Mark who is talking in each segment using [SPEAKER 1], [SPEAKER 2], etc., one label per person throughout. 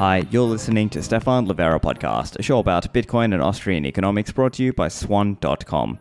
[SPEAKER 1] Hi, you're listening to Stephan Livera podcast, a show about Bitcoin and Austrian economics brought to you by swan.com.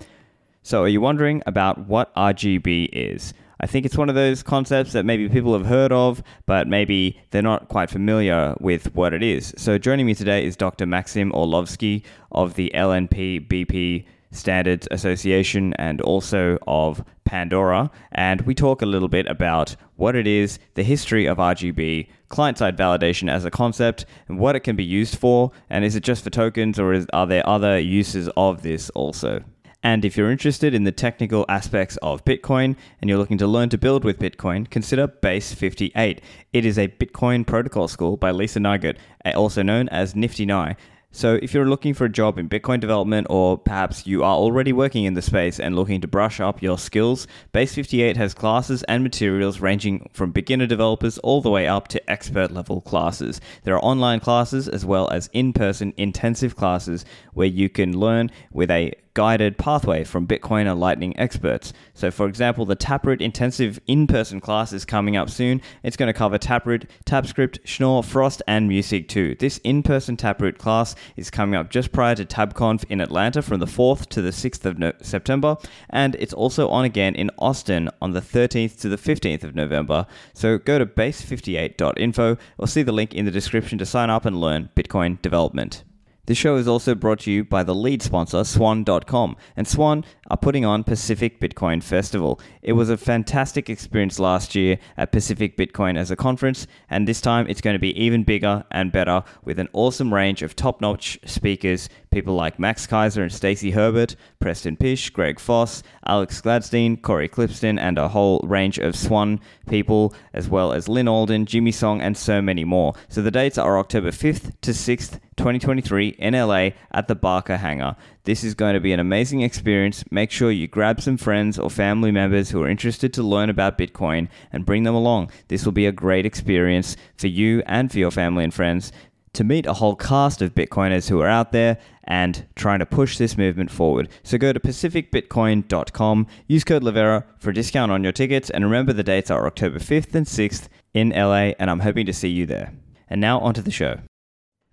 [SPEAKER 1] So, are you wondering about what RGB is? I think it's one of those concepts that maybe people have heard of, but maybe they're not quite familiar with what it is. So, joining me today is Dr. Maxim Orlovsky of the LNP BP Standards Association and also of Pandora. And we talk a little bit about what it is, the history of RGB, client side validation as a concept, and what it can be used for. And is it just for tokens or is, are there other uses of this also? And if you're interested in the technical aspects of Bitcoin and you're looking to learn to build with Bitcoin, consider Base 58. It is a Bitcoin protocol school by Lisa Neigut, also known as niftynei. So, if you're looking for a job in Bitcoin development, or perhaps you are already working in the space and looking to brush up your skills, Base 58 has classes and materials ranging from beginner developers all the way up to expert level classes. There are online classes as well as in person intensive classes where you can learn with a guided pathway from Bitcoin and Lightning experts. So, for example, the Taproot intensive in person class is coming up soon. It's going to cover Taproot, TapScript, Schnorr, Frost, and MuSig2. This in person Taproot class is coming up just prior to TabConf in Atlanta from the 4th to the 6th of no- September, and it's also on again in Austin on the 13th to the 15th of November. So, go to base58.info or see the link in the description to sign up and learn Bitcoin development. The show is also brought to you by the lead sponsor, Swan.com. And Swan are putting on Pacific Bitcoin Festival. It was a fantastic experience last year at Pacific Bitcoin as a conference, and this time it's going to be even bigger and better with an awesome range of top notch speakers. People like Max Keiser and Stacy Herbert, Preston Pysh, Greg Foss, Alex Gladstein, Corey Klippsten, and a whole range of Swan people, as well as Lyn Alden, Jimmy Song, and so many more. So the dates are October 5th to 6th, 2023 in LA at the Barker Hangar. This is going to be an amazing experience. Make sure you grab some friends or family members who are interested to learn about Bitcoin and bring them along. This will be a great experience for you and for your family and friends to meet a whole cast of Bitcoiners who are out there and trying to push this movement forward. So go to pacificbitcoin.com, use code Livera for a discount on your tickets, and remember the dates are October 5th and 6th in LA, and I'm hoping to see you there. And now onto the show.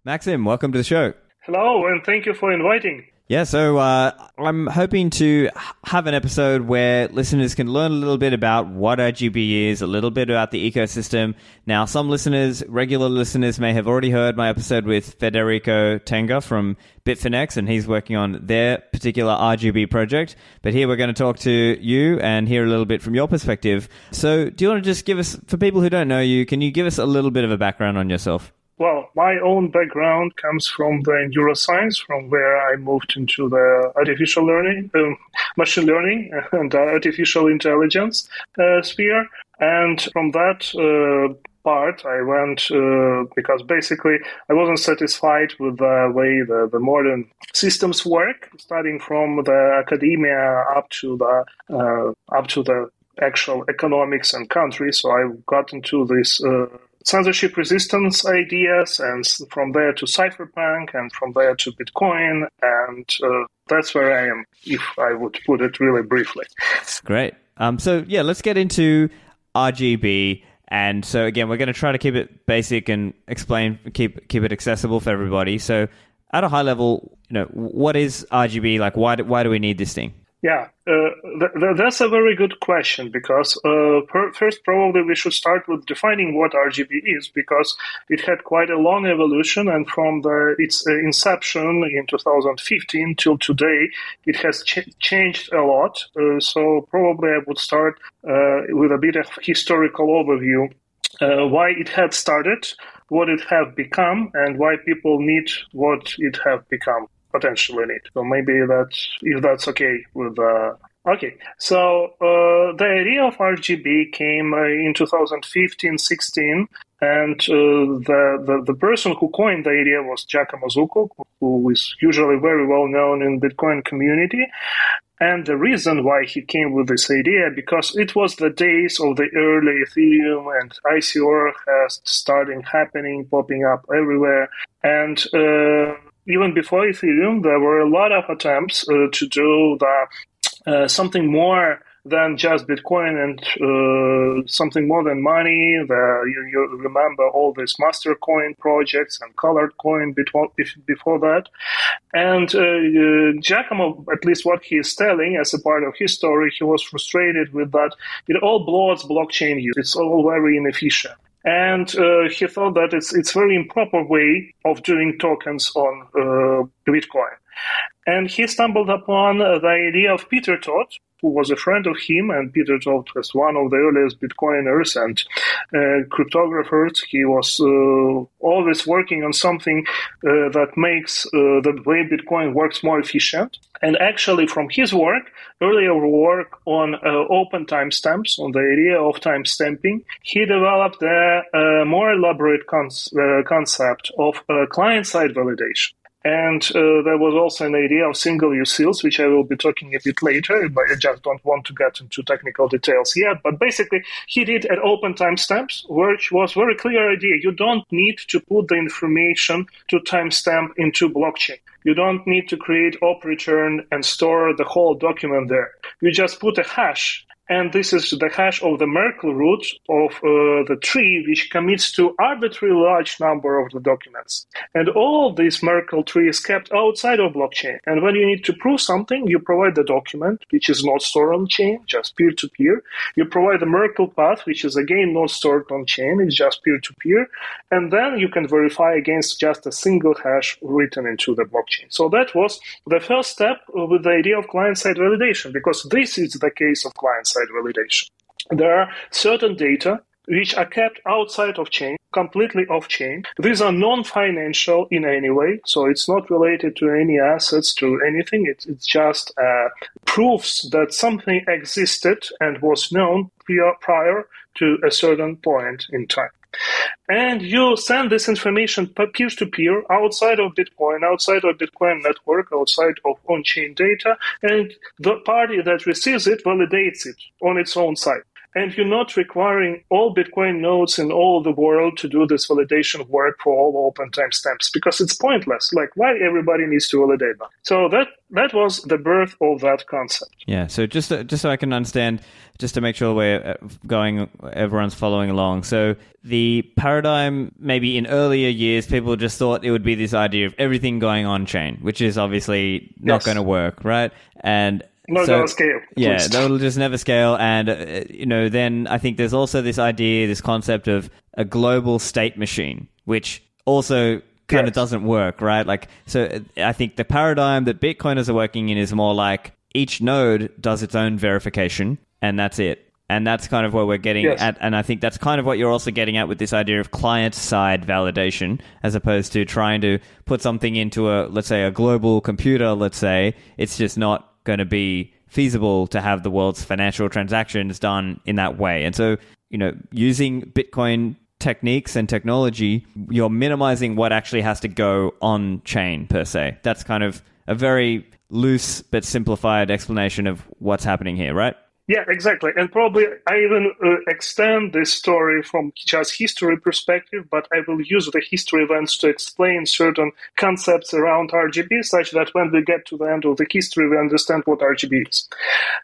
[SPEAKER 1] Maxim, welcome to the show.
[SPEAKER 2] Hello, and thank you for inviting.
[SPEAKER 1] Yeah, so uh, I'm hoping to have an episode where listeners can learn a little bit about what RGB is, a little bit about the ecosystem. Now, some listeners, regular listeners, may have already heard my episode with Federico Tenga from Bitfinex, and he's working on their particular RGB project. But here we're going to talk to you and hear a little bit from your perspective. So, do you want to just give us, for people who don't know you, can you give us a little bit of a background on yourself?
[SPEAKER 2] Well, my own background comes from the neuroscience, from where I moved into the artificial learning, um, machine learning, and artificial intelligence uh, sphere. And from that uh, part, I went uh, because basically I wasn't satisfied with the way the, the modern systems work, starting from the academia up to the uh, up to the actual economics and country. So I got into this uh, censorship resistance ideas, and from there to cypherpunk, and from there to Bitcoin, and uh, that's where I am, if I would put it really briefly.
[SPEAKER 1] Great. Um, so yeah, let's get into RGB. And so again, we're going to try to keep it basic and explain, keep keep it accessible for everybody. So at a high level, you know, what is RGB? Like, why do, why do we need this thing?
[SPEAKER 2] Yeah, uh, th- th- that's a very good question because uh, first, probably we should start with defining what RGB is because it had quite a long evolution, and from the, its uh, inception in 2015 till today, it has ch- changed a lot. Uh, so, probably I would start uh, with a bit of historical overview uh, why it had started, what it have become, and why people need what it have become potentially it. So maybe that's if that's okay with. Uh, okay, so uh, the idea of RGB came uh, in 2015-16, and uh, the, the the person who coined the idea was Giacomo Zucco, who is usually very well known in Bitcoin community. And the reason why he came with this idea, because it was the days of the early Ethereum and ICO has started happening, popping up everywhere. And uh, even before Ethereum, there were a lot of attempts uh, to do the, uh, something more than just Bitcoin and uh, something more than money. The, you, you, remember all these Mastercoin projects and colored coin before, before that. And uh, uh, Giacomo, at least what he is telling as a part of his story, he was frustrated with that. It all blows blockchain use. It's all very inefficient. And uh, he thought that it's it's very improper way of doing tokens on uh, Bitcoin. And he stumbled upon the idea of Peter Todd, who was a friend of him, and Peter Todd was one of the earliest Bitcoiners and uh, cryptographers. He was uh, always working on something uh, that makes uh, the way Bitcoin works more efficient. And actually, from his work, earlier work on uh, OpenTimestamps, on the idea of timestamping, he developed a, a more elaborate uh, concept of client-side validation. And uh, there was also an idea of single use seals, which I will be talking a bit later, but I just don't want to get into technical details yet. But basically, he did at OpenTimestamps, which was very clear idea. You don't need to put the information to timestamp into blockchain. You don't need to create op return and store the whole document there. You just put a hash and this is the hash of the Merkle root of uh, the tree, which commits to arbitrary large number of the documents. And all this Merkle tree is kept outside of blockchain. And when you need to prove something, you provide the document, which is not stored on chain, just peer to peer. You provide the Merkle path, which is again not stored on chain, it's just peer to peer. And then you can verify against just a single hash written into the blockchain. So that was the first step with the idea of client side validation, because this is the case of client side validation. There are certain data which are kept outside of chain, completely off chain. These are non-financial in any way, so it's not related to any assets, to anything. It's, it's just uh, proofs that something existed and was known prior to a certain point in time. And you send this information peer to peer outside of Bitcoin, outside of Bitcoin network, outside of on chain data, and the party that receives it validates it on its own side and you're not requiring all Bitcoin nodes in all the world to do this validation work for all OpenTimestamps because it's pointless. Like, why everybody needs to validate them? So that that was the birth of that concept.
[SPEAKER 1] Yeah. So just to, just so I can understand, just to make sure we're uh, going, everyone's following along. So the paradigm, maybe in earlier years, people just thought it would be this idea of everything going on chain, which is obviously not yes. going to work, right? And
[SPEAKER 2] no, so, that'll scale.
[SPEAKER 1] Yeah, that'll just never scale. And, uh, you know, then I think there's also this idea, this concept of a global state machine, which also kind yes. of doesn't work, right? Like, so uh, I think the paradigm that Bitcoiners are working in is more like each node does its own verification, and that's it. And that's kind of where we're getting yes. at. And I think that's kind of what you're also getting at with this idea of client side validation, as opposed to trying to put something into a, let's say, a global computer, let's say. It's just not going to be feasible to have the world's financial transactions done in that way. And so, you know, using Bitcoin techniques and technology, you're minimizing what actually has to go on chain per se. That's kind of a very loose but simplified explanation of what's happening here, right?
[SPEAKER 2] Yeah, exactly. And probably I even uh, extend this story from just history perspective, but I will use the history events to explain certain concepts around RGB such that when we get to the end of the history, we understand what RGB is.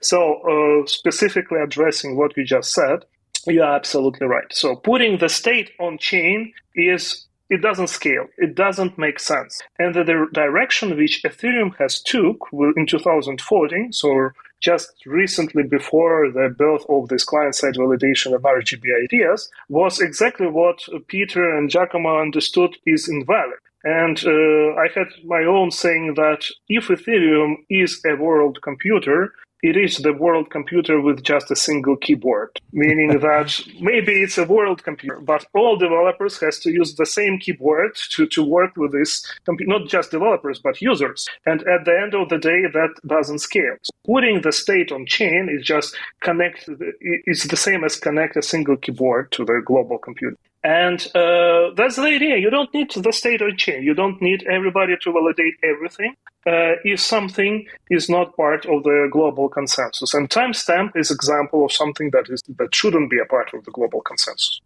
[SPEAKER 2] So, uh, specifically addressing what you just said, you're absolutely right. So putting the state on chain is it doesn't scale. It doesn't make sense. And the direction which Ethereum has took in 2014, so just recently before the birth of this client-side validation of RGB ideas, was exactly what Peter and Giacomo understood is invalid. And uh, I had my own saying that if Ethereum is a world computer, it is the world computer with just a single keyboard, meaning that maybe it's a world computer, but all developers has to use the same keyboard to, to work with this, computer, not just developers, but users. And at the end of the day, that doesn't scale. So putting the state on chain is just connect, it's the same as connect a single keyboard to the global computer. And uh, that's the idea. You don't need the state on chain. You don't need everybody to validate everything uh, if something is not part of the global consensus. And timestamp is example of something that is that shouldn't be a part of the global consensus.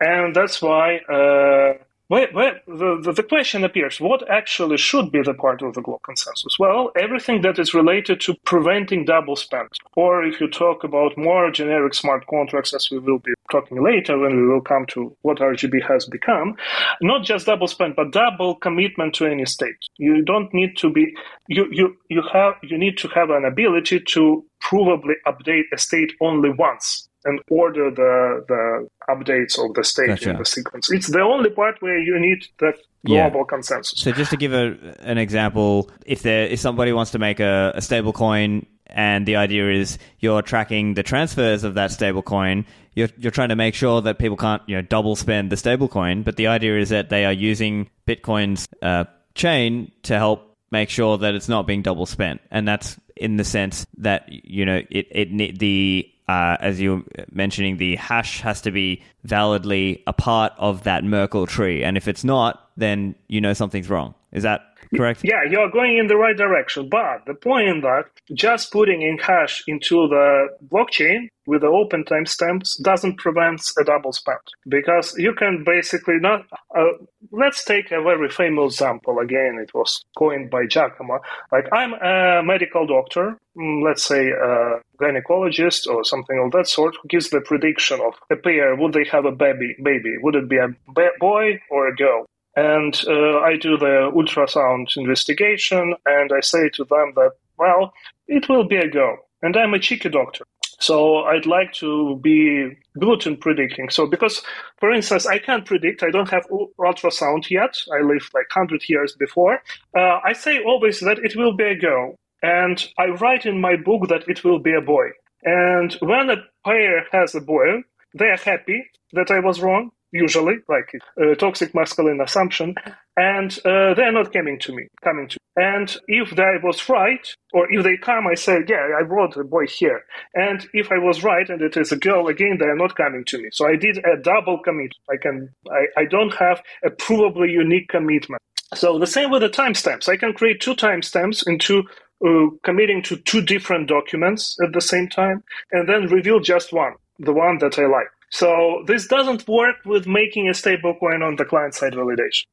[SPEAKER 2] And that's why uh, where, where the, the, the, question appears what actually should be the part of the global consensus? Well, everything that is related to preventing double spend. Or if you talk about more generic smart contracts, as we will be talking later when we will come to what RGB has become, not just double spend, but double commitment to any state. You don't need to be, you, you, you have, you need to have an ability to provably update a state only once and order the the updates of the state gotcha. in the sequence. It's the only part where you need that global yeah. consensus.
[SPEAKER 1] So just to give a, an example, if there if somebody wants to make a, a stable coin and the idea is you're tracking the transfers of that stable coin, you're, you're trying to make sure that people can't you know double spend the stable coin, but the idea is that they are using Bitcoin's uh, chain to help make sure that it's not being double spent, and that's in the sense that you know it it the uh, as you were mentioning, the hash has to be validly a part of that Merkle tree. And if it's not, then you know something's wrong. Is that correct?
[SPEAKER 2] Yeah, you're going in the right direction. But the point in that just putting in hash into the blockchain with the OpenTimestamps doesn't prevent a double spend because you can basically not. Uh, let's take a very famous example. Again, it was coined by Giacomo. Like I'm a medical doctor, mm, let's say a gynecologist or something of that sort, who gives the prediction of a pair. Would they have a baby? Baby? Would it be a boy or a girl? And uh, I do the ultrasound investigation and I say to them that, well, it will be a go. And I'm a cheeky doctor. So I'd like to be good in predicting. So because, for instance, I can't predict. I don't have ultrasound yet. I live like 100 years before. Uh, I say always that it will be a girl. And I write in my book that it will be a boy. And when a player has a boy, they are happy that I was wrong usually, like a toxic masculine assumption, and uh, they're not coming to me, coming to. Me. And if I was right, or if they come, I say, yeah, I brought a boy here. And if I was right and it is a girl, again, they are not coming to me. So I did a double commit. I can, I, I don't have a provably unique commitment. So the same with the timestamps. I can create two timestamps into uh, committing to two different documents at the same time, and then reveal just one, the one that I like. So this doesn't work with making a stablecoin on the client side validation.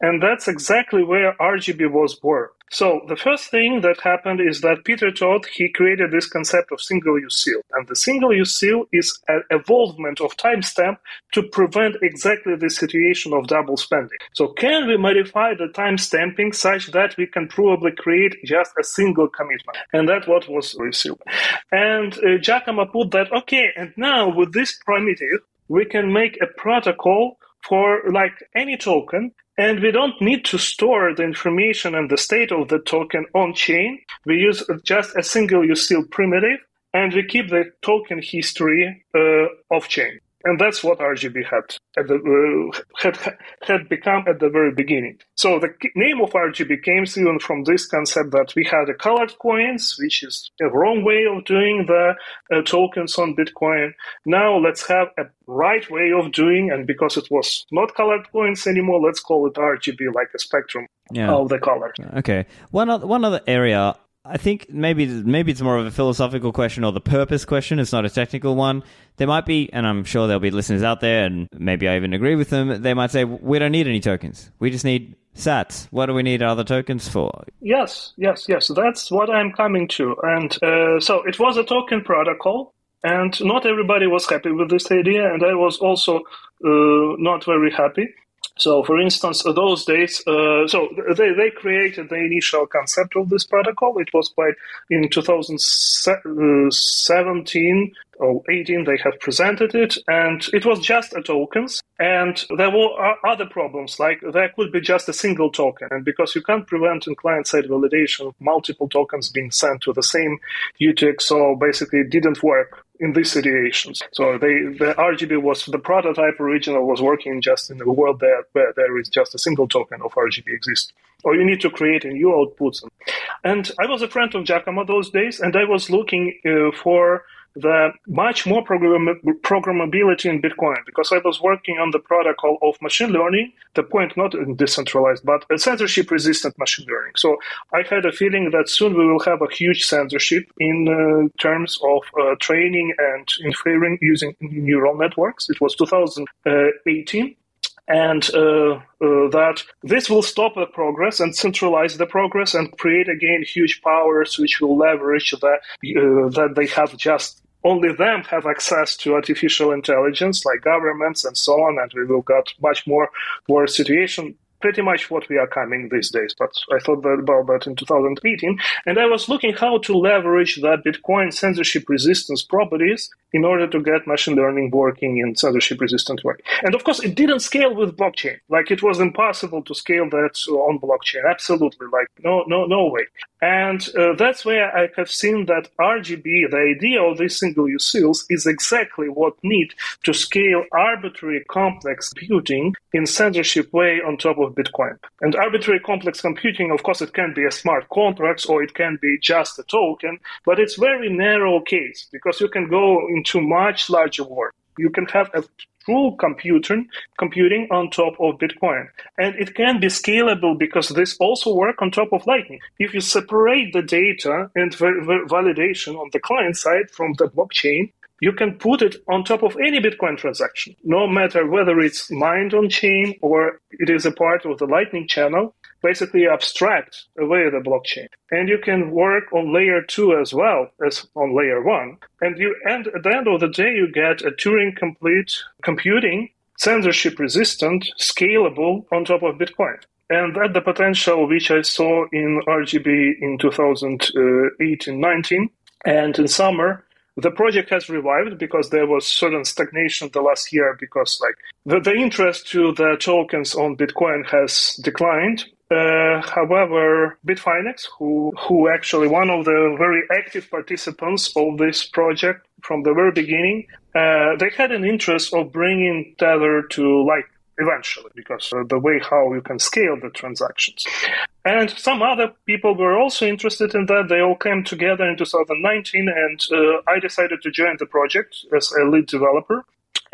[SPEAKER 2] And that's exactly where RGB was born. So the first thing that happened is that Peter Todd, he created this concept of single-use seal. And the single-use seal is an evolvement of timestamp to prevent exactly the situation of double spending. So can we modify the timestamping such that we can probably create just a single commitment? And that's what was received. And uh, Giacomo put that, okay, and now with this we can make a protocol for like any token and we don't need to store the information and the state of the token on chain. We use just a single use primitive and we keep the token history uh, off chain and that's what RGB had at the, uh, had had become at the very beginning. So the name of RGB came even from this concept that we had a colored coins, which is a wrong way of doing the uh, tokens on Bitcoin. Now let's have a right way of doing, and because it was not colored coins anymore, let's call it RGB, like a spectrum yeah. of the colors.
[SPEAKER 1] Okay. One other, one other area I think maybe maybe it's more of a philosophical question or the purpose question. It's not a technical one. There might be, and I'm sure there'll be listeners out there, and maybe I even agree with them. They might say we don't need any tokens. We just need Sats. What do we need other tokens for?
[SPEAKER 2] Yes, yes, yes. That's what I'm coming to. And uh, so it was a token protocol, and not everybody was happy with this idea, and I was also uh, not very happy. So, for instance, those days, uh, so they, they created the initial concept of this protocol. It was quite in 2017 or 18 they have presented it, and it was just a tokens. And there were other problems, like there could be just a single token, and because you can't prevent in client-side validation multiple tokens being sent to the same UTXO, basically it didn't work in these situations. So they, the RGB was the prototype original was working just in a world there where there is just a single token of RGB exists. Or you need to create a new outputs. And I was a friend of Giacomo those days, and I was looking uh, for the much more program- programmability in Bitcoin because I was working on the protocol of machine learning, the point not decentralized, but censorship resistant machine learning. So I had a feeling that soon we will have a huge censorship in uh, terms of uh, training and inferring using neural networks. It was 2018. and uh, uh, that this will stop the progress and centralize the progress and create again huge powers which will leverage that uh, that they have just only them have access to artificial intelligence like governments and so on and we will get much more worse situation pretty much what we are coming these days. But I thought about that in 2018, and I was looking how to leverage that Bitcoin censorship resistance properties in order to get machine learning working in censorship resistant way. And of course, it didn't scale with blockchain. Like it was impossible to scale that on blockchain. Absolutely, like no, no, no way. And uh, that's where I have seen that RGB, the idea of these single use seals, is exactly what need to scale arbitrary complex computing in censorship way on top of Bitcoin. And arbitrary complex computing, of course, it can be a smart contract or it can be just a token, but it's very narrow case because you can go into much larger work. You can have a true computing computing on top of Bitcoin. And it can be scalable because this also work on top of Lightning. If you separate the data and validation on the client side from the blockchain, you can put it on top of any Bitcoin transaction, no matter whether it's mined on chain or it is a part of the Lightning channel basically abstract away the blockchain. And you can work on layer two as well as on layer one. And you and at the end of the day you get a Turing complete computing, censorship resistant, scalable on top of Bitcoin. And that the potential which I saw in RGB in 2018 19. And in summer, the project has revived because there was certain stagnation the last year because like the, the interest to the tokens on Bitcoin has declined uh, however, Bitfinex, who who actually one of the very active participants of this project from the very beginning, uh, they had an interest of bringing Tether to light eventually because uh, the way how you can scale the transactions. And some other people were also interested in that. They all came together in 2019, and uh, I decided to join the project as a lead developer.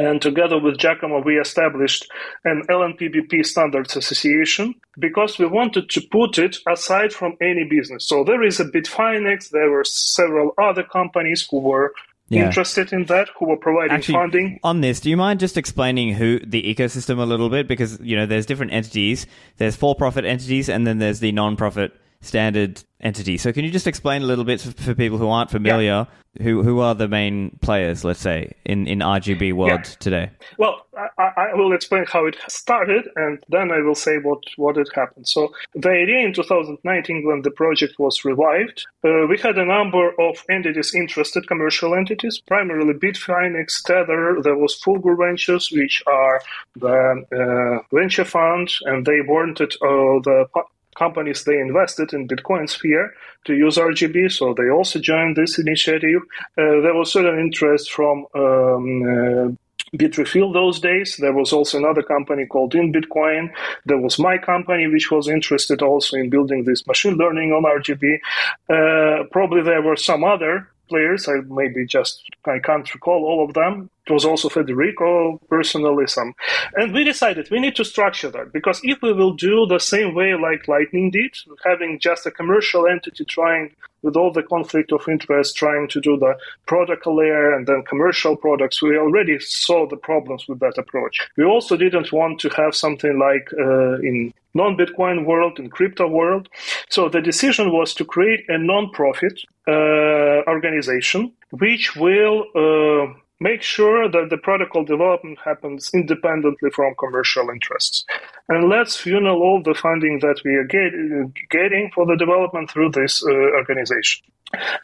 [SPEAKER 2] And together with Giacomo, we established an LNPBP Standards Association because we wanted to put it aside from any business. So there is a Bitfinex, there were several other companies who were yeah. interested in that, who were providing
[SPEAKER 1] Actually,
[SPEAKER 2] funding.
[SPEAKER 1] On this, do you mind just explaining who the ecosystem a little bit? Because, you know, there's different entities. There's for-profit entities and then there's the non-profit standard entity. So can you just explain a little bit for people who aren't familiar, yeah. who who are the main players, let's say, in, in RGB world yeah. today?
[SPEAKER 2] Well, I, I, will explain how it started, and then I will say what, what had happened. So the idea in 2019, when the project was revived, uh, we had a number of entities interested, commercial entities, primarily Bitfinex, Tether, there was Fulgur Ventures, which are the uh, venture fund, and they wanted uh, the companies they invested in Bitcoin sphere to use RGB, so they also joined this initiative. Uh, there was certain interest from um, uh, Bitrefill those days. There was also another company called In Bitcoin. There was my company, which was interested also in building this machine learning on RGB. Uh, probably there were some other players. I maybe just I can't recall all of them. It was also Federico personally some, and we decided we need to structure that because if we will do the same way like Lightning did, having just a commercial entity trying with all the conflict of interest, trying to do the product layer and then commercial products, we already saw the problems with that approach. We also didn't want to have something like uh, in non-Bitcoin world, in crypto world. So the decision was to create a non-profit uh, organization which will uh, make sure that the protocol development happens independently from commercial interests. And let's funnel all the funding that we are get, getting for the development through this uh, organization.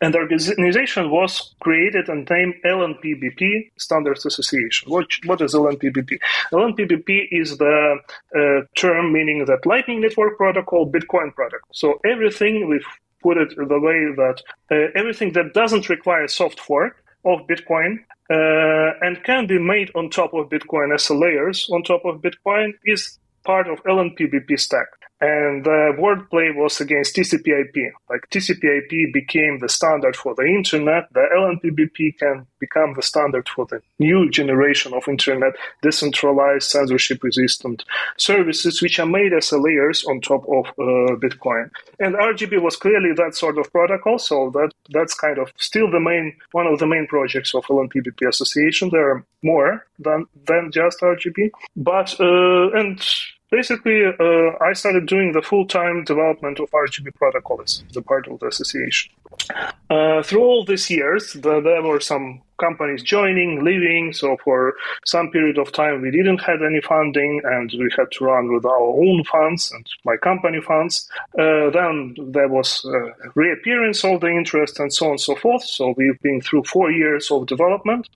[SPEAKER 2] And the organization was created and named LNPBP Standards Association. What, what is LNPBP? LNPBP is the uh, term meaning that Lightning Network Protocol, Bitcoin protocol. So everything we've put it the way that uh, everything that doesn't require soft fork of Bitcoin uh, and can be made on top of Bitcoin as a layers on top of Bitcoin is part of LNPBP stack. And the wordplay was against TCP/IP. Like TCP/IP became the standard for the internet. The LNPBP can become the standard for the new generation of internet, decentralized, censorship-resistant services, which are made as layers on top of uh, Bitcoin. And RGB was clearly that sort of protocol. So that that's kind of still the main one of the main projects of LNPBP Association. There are more than than just RGB, but uh, and basically, uh, I started doing the full-time development of RGB protocol as the part of the association. Uh, through all these years, the, there were some companies joining, leaving. So for some period of time, we didn't have any funding, and we had to run with our own funds and my company funds. Uh, then there was uh, reappearance of the interest and so on and so forth. So we've been through four years of development.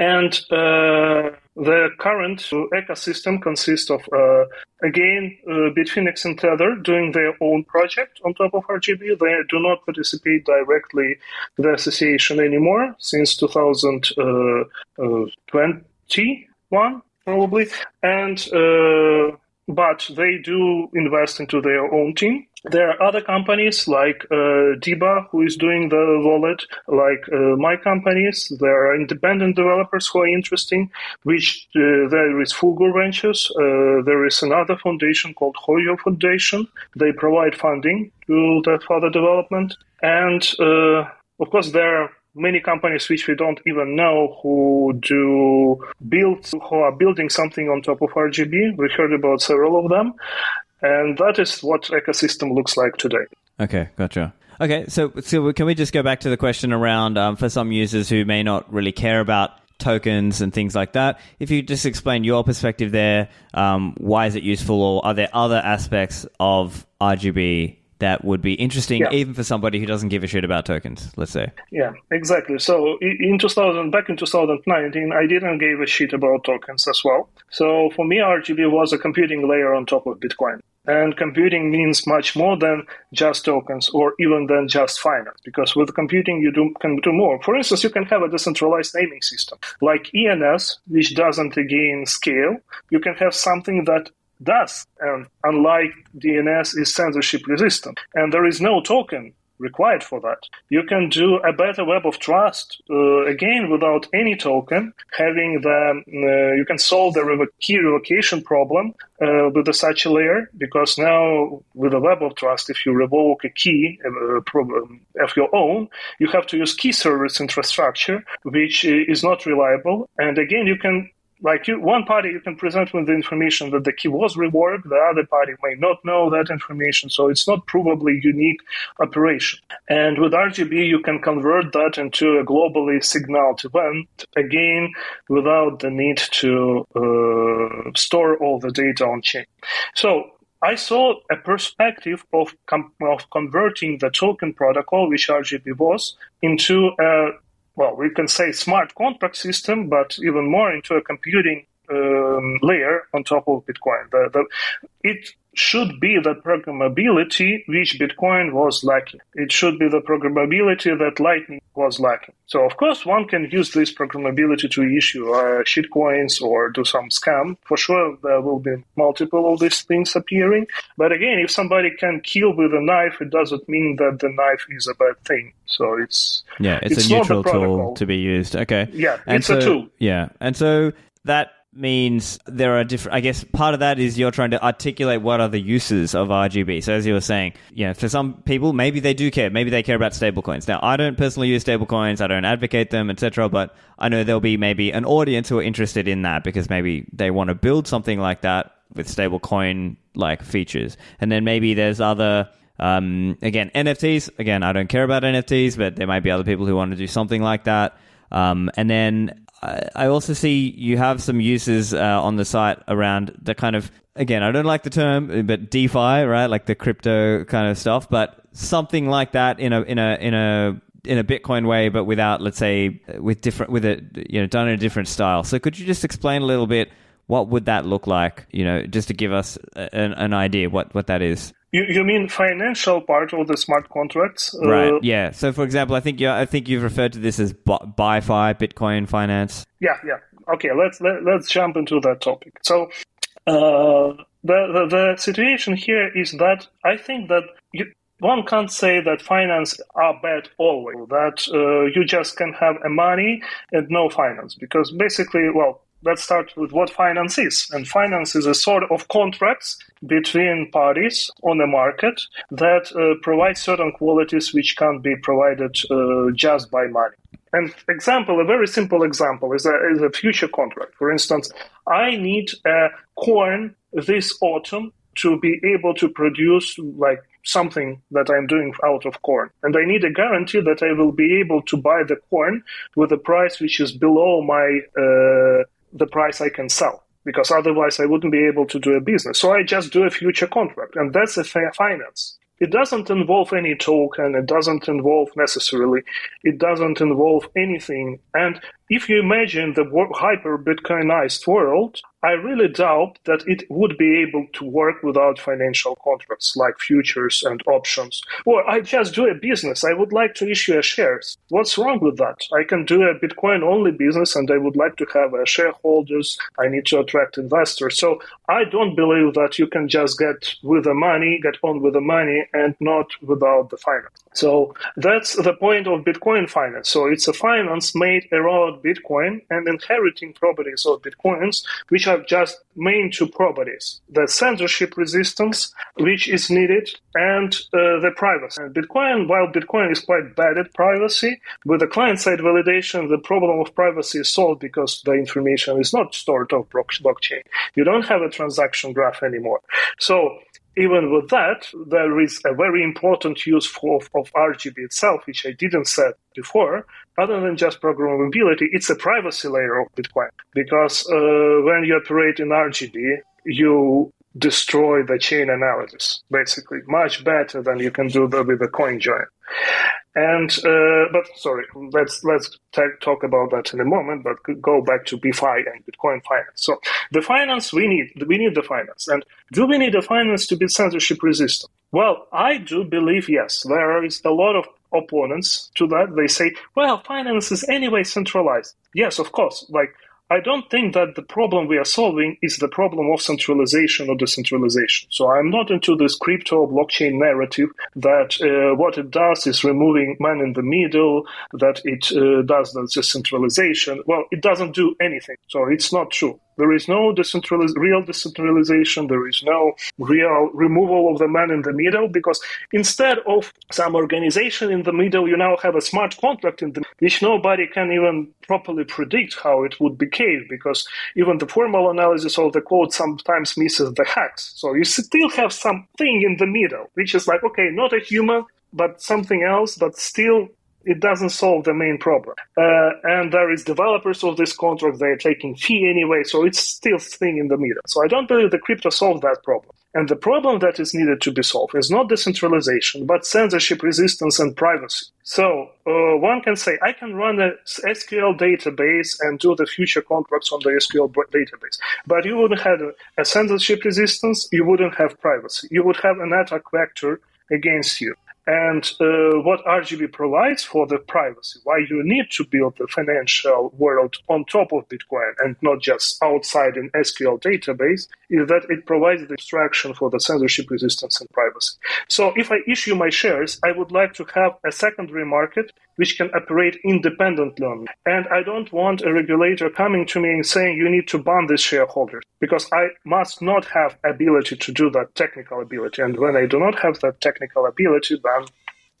[SPEAKER 2] And uh, the current ecosystem consists of, uh, again, uh, Bitfinex and Tether doing their own project on top of RGB. They do not participate directly the association anymore since 2021, probably. And uh, but they do invest into their own team. There are other companies like uh, Diba who is doing the wallet, like uh, my companies. There are independent developers who are interesting, which uh, there is Fulgur Ventures. Uh, there is another foundation called Hoyo Foundation. They provide funding to that further development. And uh, of course, there are many companies which we don't even know who do build who are building something on top of RGB. We heard about several of them, and that is what ecosystem looks like today.
[SPEAKER 1] Okay, gotcha. Okay, so so can we just go back to the question around um, for some users who may not really care about tokens and things like that. If you just explain your perspective there, um, why is it useful, or are there other aspects of RGB that would be interesting yeah. even for somebody who doesn't give a shit about tokens let's say.
[SPEAKER 2] Yeah exactly. So in 2000 back in 2019 i didn't give a shit about tokens as well. So for me rgb was a computing layer on top of bitcoin. And computing means much more than just tokens or even than just finance because with computing you do, can do more. For instance you can have a decentralized naming system like ens which doesn't again scale. You can have something that does. And unlike DNS, is censorship resistant. And there is no token required for that. You can do a better web of trust uh, again without any token. Having the uh, you can solve the revo- key revocation problem uh, with such a layer because now with a web of trust, if you revoke a key uh, problem of your own, you have to use key service infrastructure, which is not reliable. And again, you can like you, one party you can present with the information that the key was reworked, the other party may not know that information, so it's not provably unique operation. And with RGB, you can convert that into a globally signaled event again without the need to uh, store all the data on chain. So I saw a perspective of, com- of converting the token protocol, which RGB was, into a well, we can say smart contract system, but even more into a computing um, layer on top of Bitcoin. The, the, it should be the programmability which Bitcoin was lacking. It should be the programmability that Lightning was lacking. So, of course, one can use this programmability to issue uh, shitcoins or do some scam. For sure, there will be multiple of these things appearing. But again, if somebody can kill with a knife, it doesn't mean that the knife is a bad thing. So it's
[SPEAKER 1] yeah, it's, it's a neutral tool to be used. Okay,
[SPEAKER 2] yeah, and it's so, a tool.
[SPEAKER 1] Yeah, and so that means there are different i guess part of that is you're trying to articulate what are the uses of rgb so as you were saying you know for some people maybe they do care. Maybe they care about stablecoins. Now i don't personally use stablecoins. I don't advocate them etc but i know there'll be maybe an audience who are interested in that because maybe they want to build something like that with stablecoin like features. And then maybe there's other um, again nfts again i don't care about nfts but there might be other people who want to do something like that. Um, and then I also see you have some uses uh, on the site around the kind of again I don't like the term but DeFi right? Like the crypto kind of stuff but something like that in a in a in a in a Bitcoin way but without let's say with different with it you know done in a different style. So could you just explain a little bit what would that look like you know just to give us an, an idea what what that is
[SPEAKER 2] you, you mean financial part of the smart contracts?
[SPEAKER 1] Right. Uh, yeah. So, for example, I think you I think you've referred to this as BiFi, Bitcoin finance.
[SPEAKER 2] Yeah. Yeah. Okay. Let's let, let's jump into that topic. So, uh, the, the, the situation here is that I think that you, one can't say that finance are bad always, that uh, you just can have a money and no finance. Because basically, well, let's start with what finance is. And finance is a sort of contracts between parties on the market that uh, provide certain qualities which can't be provided uh, just by money. And example, a very simple example is a, is a future contract. For instance, I need a corn this autumn to be able to produce like something that I'm doing out of corn. And I need a guarantee that I will be able to buy the corn with a price which is below my uh, the price I can sell. Because otherwise I wouldn't be able to do a business. So I just do a future contract. And that's a fair finance. It doesn't involve any token. It doesn't involve necessarily. It doesn't involve anything. And if you imagine the hyper Bitcoinized world, I really doubt that it would be able to work without financial contracts like futures and options. Or I just do a business. I would like to issue a shares. What's wrong with that? I can do a Bitcoin only business and I would like to have shareholders. I need to attract investors. So I don't believe that you can just get with the money, get on with the money and not without the finance. So that's the point of Bitcoin finance. So it's a finance made around Bitcoin and inheriting properties of Bitcoins, which are just main two properties the censorship resistance, which is needed, and uh, the privacy. And Bitcoin, while Bitcoin is quite bad at privacy, with the client side validation, the problem of privacy is solved because the information is not stored on blockchain. You don't have a transaction graph anymore. So even with that, there is a very important use for, of RGB itself, which I didn't say before. Other than just programmability, it's a privacy layer of Bitcoin because uh, when you operate in RGB, you destroy the chain analysis, basically, much better than you can do with a coin join. And uh, but sorry, let's let's t- talk about that in a moment. But go back to BiFi and Bitcoin finance. So the finance we need, we need the finance. And do we need the finance to be censorship resistant? Well, I do believe yes. There is a lot of opponents to that. They say, well, finance is anyway centralized. Yes, of course. Like I don't think that the problem we are solving is the problem of centralization or decentralization. So I'm not into this crypto blockchain narrative that uh, what it does is removing man in the middle, that it uh, does the decentralization. Well, it doesn't do anything. So it's not true. There is no decentraliz- real decentralization. There is no real removal of the man in the middle because instead of some organization in the middle, you now have a smart contract in the which nobody can even properly predict how it would behave because even the formal analysis of the code sometimes misses the hacks. So you still have something in the middle, which is like, okay, not a human, but something else, but still it doesn't solve the main problem. Uh, and there is developers of this contract, they are taking fee anyway, so it's still thing in the middle. So I don't believe the crypto solved that problem. And the problem that is needed to be solved is not decentralization, but censorship resistance and privacy. So uh, one can say, I can run a SQL database and do the future contracts on the SQL database, but you wouldn't have a censorship resistance, you wouldn't have privacy. You would have an attack vector against you and uh, what RGB provides for the privacy, why you need to build the financial world on top of Bitcoin and not just outside an SQL database, is that it provides the abstraction for the censorship resistance and privacy. So if I issue my shares, I would like to have a secondary market which can operate independently on me. And I don't want a regulator coming to me and saying you need to ban these shareholders because I must not have ability to do that technical ability. And when I do not have that technical ability, then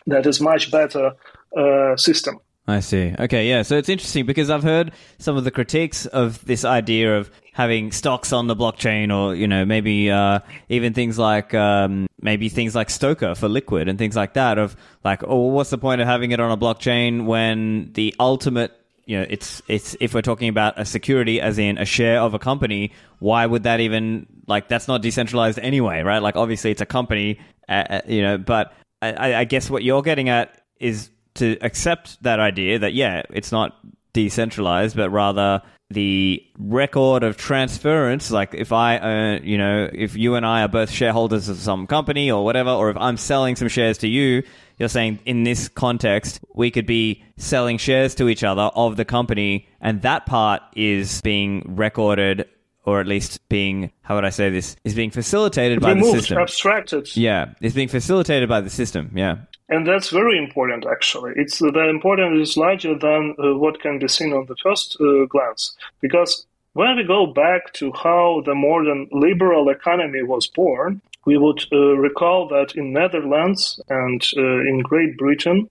[SPEAKER 2] that is much better uh, system.
[SPEAKER 1] I see. Okay, yeah. So it's interesting because I've heard some of the critiques of this idea of having stocks on the blockchain, or you know, maybe uh, even things like um, maybe things like STOKR for Liquid and things like that. Of like, oh, what's the point of having it on a blockchain when the ultimate you know, it's it's if we're talking about a security, as in a share of a company, why would that even like that's not decentralized anyway, right? Like, obviously, it's a company, uh, uh you know. But I, I guess what you're getting at is to accept that idea that yeah, it's not decentralized, but rather the record of transference, like if I, uh, you know, if you and I are both shareholders of some company or whatever, or if I'm selling some shares to you, you're saying in this context, we could be selling shares to each other of the company, and that part is being recorded or at least being, how would I say this, is being facilitated by
[SPEAKER 2] Removed,
[SPEAKER 1] the system.
[SPEAKER 2] abstracted.
[SPEAKER 1] Yeah, it's being facilitated by the system. Yeah.
[SPEAKER 2] And that's very important, actually. It's the importance is larger than uh, what can be seen on the first uh, glance. Because when we go back to how the modern liberal economy was born, we would uh, recall that in Netherlands and uh, in Great Britain,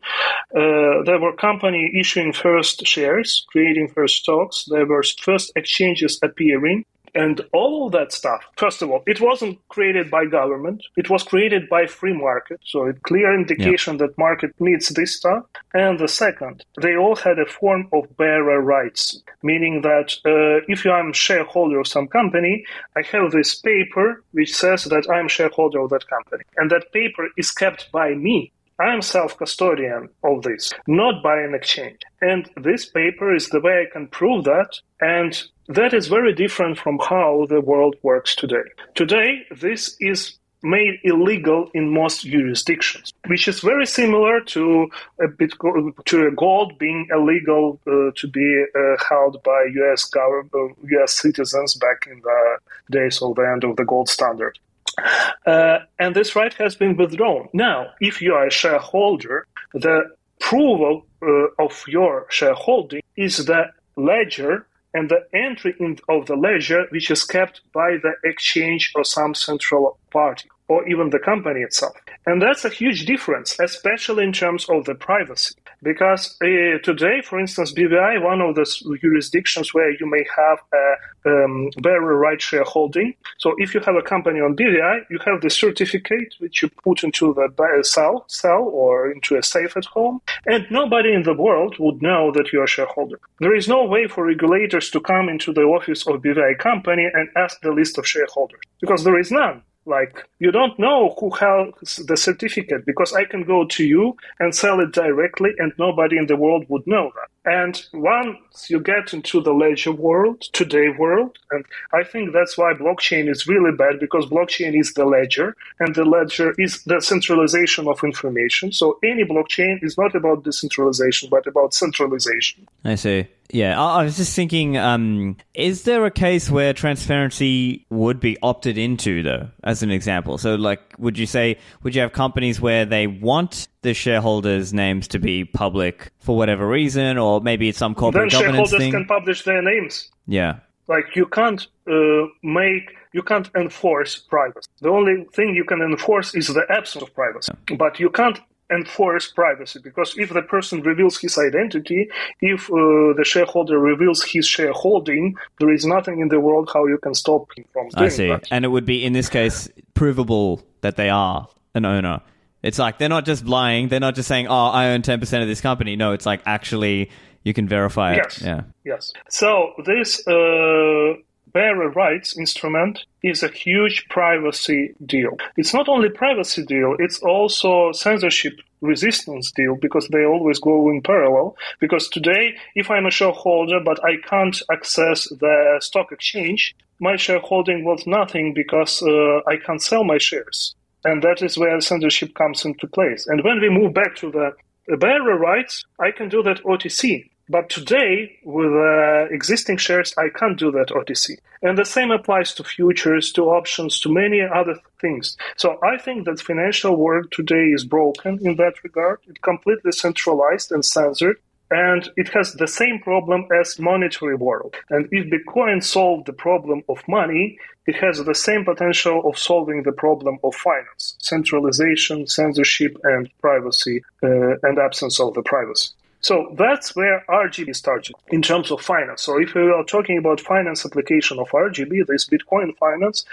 [SPEAKER 2] uh, there were companies issuing first shares, creating first stocks. There were first exchanges appearing. And all of that stuff, first of all, it wasn't created by government. It was created by free market. So a clear indication yeah. that market needs this stuff. And the second, they all had a form of bearer rights, meaning that uh, if I'm shareholder of some company, I have this paper which says that I'm shareholder of that company. And that paper is kept by me I am self-custodian of this, not by an exchange. And this paper is the way I can prove that. And that is very different from how the world works today. Today, this is made illegal in most jurisdictions, which is very similar to a bit to gold being illegal uh, to be uh, held by U.S. government, uh, U.S. citizens back in the days of the end of the gold standard. Uh, and this right has been withdrawn. Now, if you are a shareholder, the of, uh, of your shareholding is the ledger and the entry of the ledger which is kept by the exchange or some central party or even the company itself. And that's a huge difference, especially in terms of the privacy. Because uh, today, for instance, BVI, one of the jurisdictions where you may have a um, bearer right shareholding. So if you have a company on BVI, you have the certificate which you put into the cell, cell or into a safe at home, and nobody in the world would know that you're a shareholder. There is no way for regulators to come into the office of BVI company and ask the list of shareholders because there is none. Like, you don't know who has the certificate because I can go to you and sell it directly and nobody in the world would know that. And once you get into the ledger world, today world, and I think that's why blockchain is really bad because blockchain is the ledger and the ledger is the centralization of information. So any blockchain is not about decentralization, but about centralization.
[SPEAKER 1] I see. Yeah, I was just thinking, um, is there a case where transparency would be opted into, though, as an example? So, like, would you say, would you have companies where they want the shareholders' names to be public for whatever reason, or maybe it's some corporate
[SPEAKER 2] then
[SPEAKER 1] governance
[SPEAKER 2] shareholders
[SPEAKER 1] thing.
[SPEAKER 2] can publish their names.
[SPEAKER 1] Yeah.
[SPEAKER 2] Like you can't uh, make, you can't enforce privacy. The only thing you can enforce is the absence of privacy. Yeah. But you can't enforce privacy because if the person reveals his identity, if uh, the shareholder reveals his shareholding, there is nothing in the world how you can stop him from doing
[SPEAKER 1] I see.
[SPEAKER 2] that.
[SPEAKER 1] And it would be in this case provable that they are an owner. It's like they're not just lying. They're not just saying, "Oh, I own ten percent of this company." No, it's like actually you can verify it.
[SPEAKER 2] Yes.
[SPEAKER 1] Yeah.
[SPEAKER 2] Yes. So this uh, bearer rights instrument is a huge privacy deal. It's not only privacy deal; it's also censorship resistance deal because they always go in parallel. Because today, if I'm a shareholder but I can't access the stock exchange, my shareholding was nothing because uh, I can't sell my shares. And that is where censorship comes into place. And when we move back to the bearer rights, I can do that OTC. But today, with uh, existing shares, I can't do that OTC. And the same applies to futures, to options, to many other things. So I think that financial world today is broken in that regard. It's completely centralized and censored and it has the same problem as monetary world. And if Bitcoin solved the problem of money, it has the same potential of solving the problem of finance, centralization, censorship, and privacy, uh, and absence of the privacy. So that's where RGB started in terms of finance. So if we are talking about finance application of RGB, this Bitcoin finance,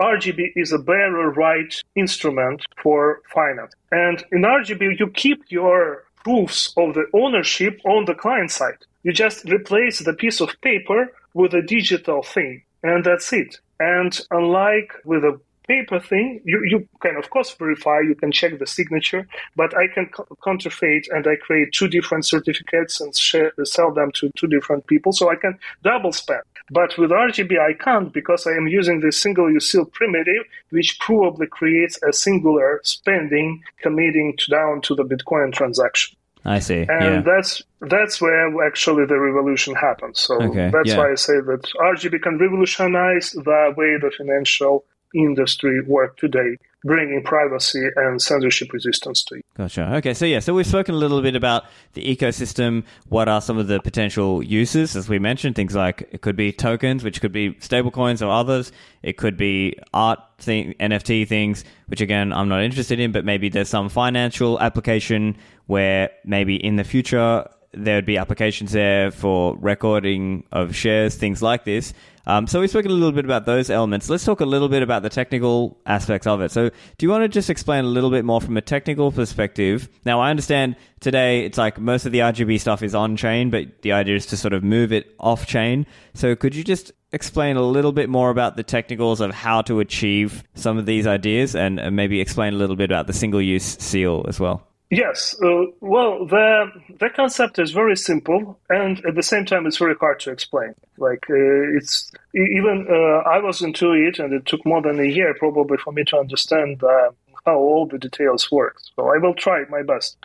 [SPEAKER 2] RGB is a bearer right instrument for finance. And in RGB, you keep your proofs of the ownership on the client side. You just replace the piece of paper with a digital thing, and that's it. And unlike with a paper thing, you, you can, of course, verify, you can check the signature, but I can co- counterfeit and I create two different certificates and share, sell them to two different people. So I can double spend. But with RGB, I can't because I am using the single use seal primitive, which probably creates a singular spending committing to down to the Bitcoin transaction.
[SPEAKER 1] I see.
[SPEAKER 2] and
[SPEAKER 1] yeah.
[SPEAKER 2] that's that's where actually the revolution happens. So
[SPEAKER 1] Okay,
[SPEAKER 2] that's
[SPEAKER 1] yeah.
[SPEAKER 2] why I say that RGB can revolutionize the way the financial industry work today, bringing privacy and censorship resistance to it.
[SPEAKER 1] Gotcha. Okay, so yeah, so we've spoken a little bit about the ecosystem. What are some of the potential uses? As we mentioned, things like it could be tokens, which could be stablecoins or others. It could be art thing, NFT things, which again I'm not interested in, but maybe there's some financial application where maybe in the future there would be applications there for recording of shares, things like this. Um, so we've spoken a little bit about those elements. Let's talk a little bit about the technical aspects of it. So do you want to just explain a little bit more from a technical perspective? Now, I understand today it's like most of the RGB stuff is on chain, but the idea is to sort of move it off chain. So could you just explain a little bit more about the technicals of how to achieve some of these ideas and, maybe explain a little bit about the single use seal as well?
[SPEAKER 2] Yes, uh, well, the the concept is very simple, and at the same time, it's very hard to explain. Like uh, it's even uh, I was into it, and it took more than a year probably for me to understand uh, how all the details work. So I will try my best.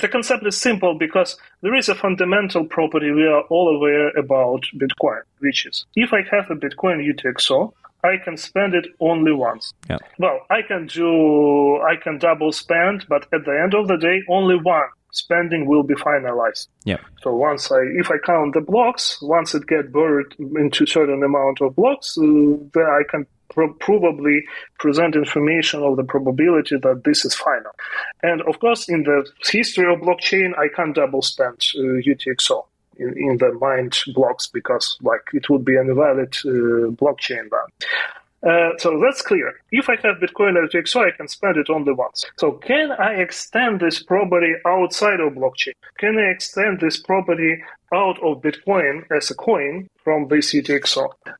[SPEAKER 2] The concept is simple because there is a fundamental property we are all aware about Bitcoin, which is if I have a Bitcoin UTXO, I can spend it only once.
[SPEAKER 1] Yeah.
[SPEAKER 2] Well, I can do, I can double spend, but at the end of the day, only one spending will be finalized.
[SPEAKER 1] Yeah.
[SPEAKER 2] So once I, if I count the blocks, once it get buried into certain amount of blocks, uh, then I can pro- probably present information of the probability that this is final. And of course, in the history of blockchain, I can't double spend uh, UTXO. In, in the mined blocks because like it would be an invalid uh, blockchain then. Uh, so that's clear. If I have Bitcoin UTXO, I can spend it only once. So can I extend this property outside of blockchain? Can I extend this property out of Bitcoin as a coin from this?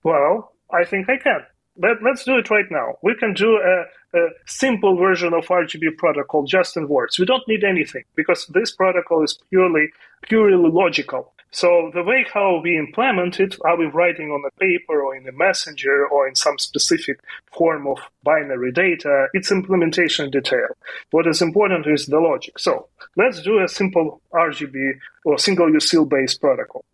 [SPEAKER 2] Well, I think I can. Let, let's do it right now. We can do a, a simple version of RGB protocol just in words. We don't need anything because this protocol is purely purely logical. So the way how we implement it, are we writing on a paper or in a messenger or in some specific form of binary data? It's implementation detail. What is important is the logic. So let's do a simple RGB or single use seal based protocol.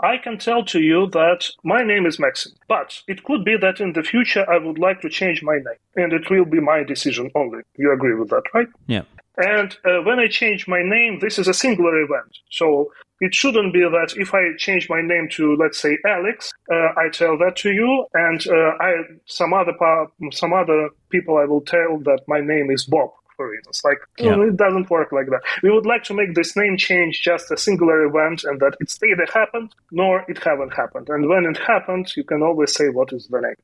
[SPEAKER 2] I can tell to you that my name is Maxim, but it could be that in the future I would like to change my name and it will be my decision only. You agree with that, right?
[SPEAKER 1] Yeah.
[SPEAKER 2] And uh, when I change my name, this is a singular event. So it shouldn't be that if I change my name to, let's say, Alex, uh, I tell that to you, and uh, I some other pa- some other people I will tell that my name is Bob. For instance, like
[SPEAKER 1] Yeah.
[SPEAKER 2] it doesn't work like that. We would like to make this name change just a singular event, and that it's either happened nor it haven't happened. And when it happened, you can always say what is the name.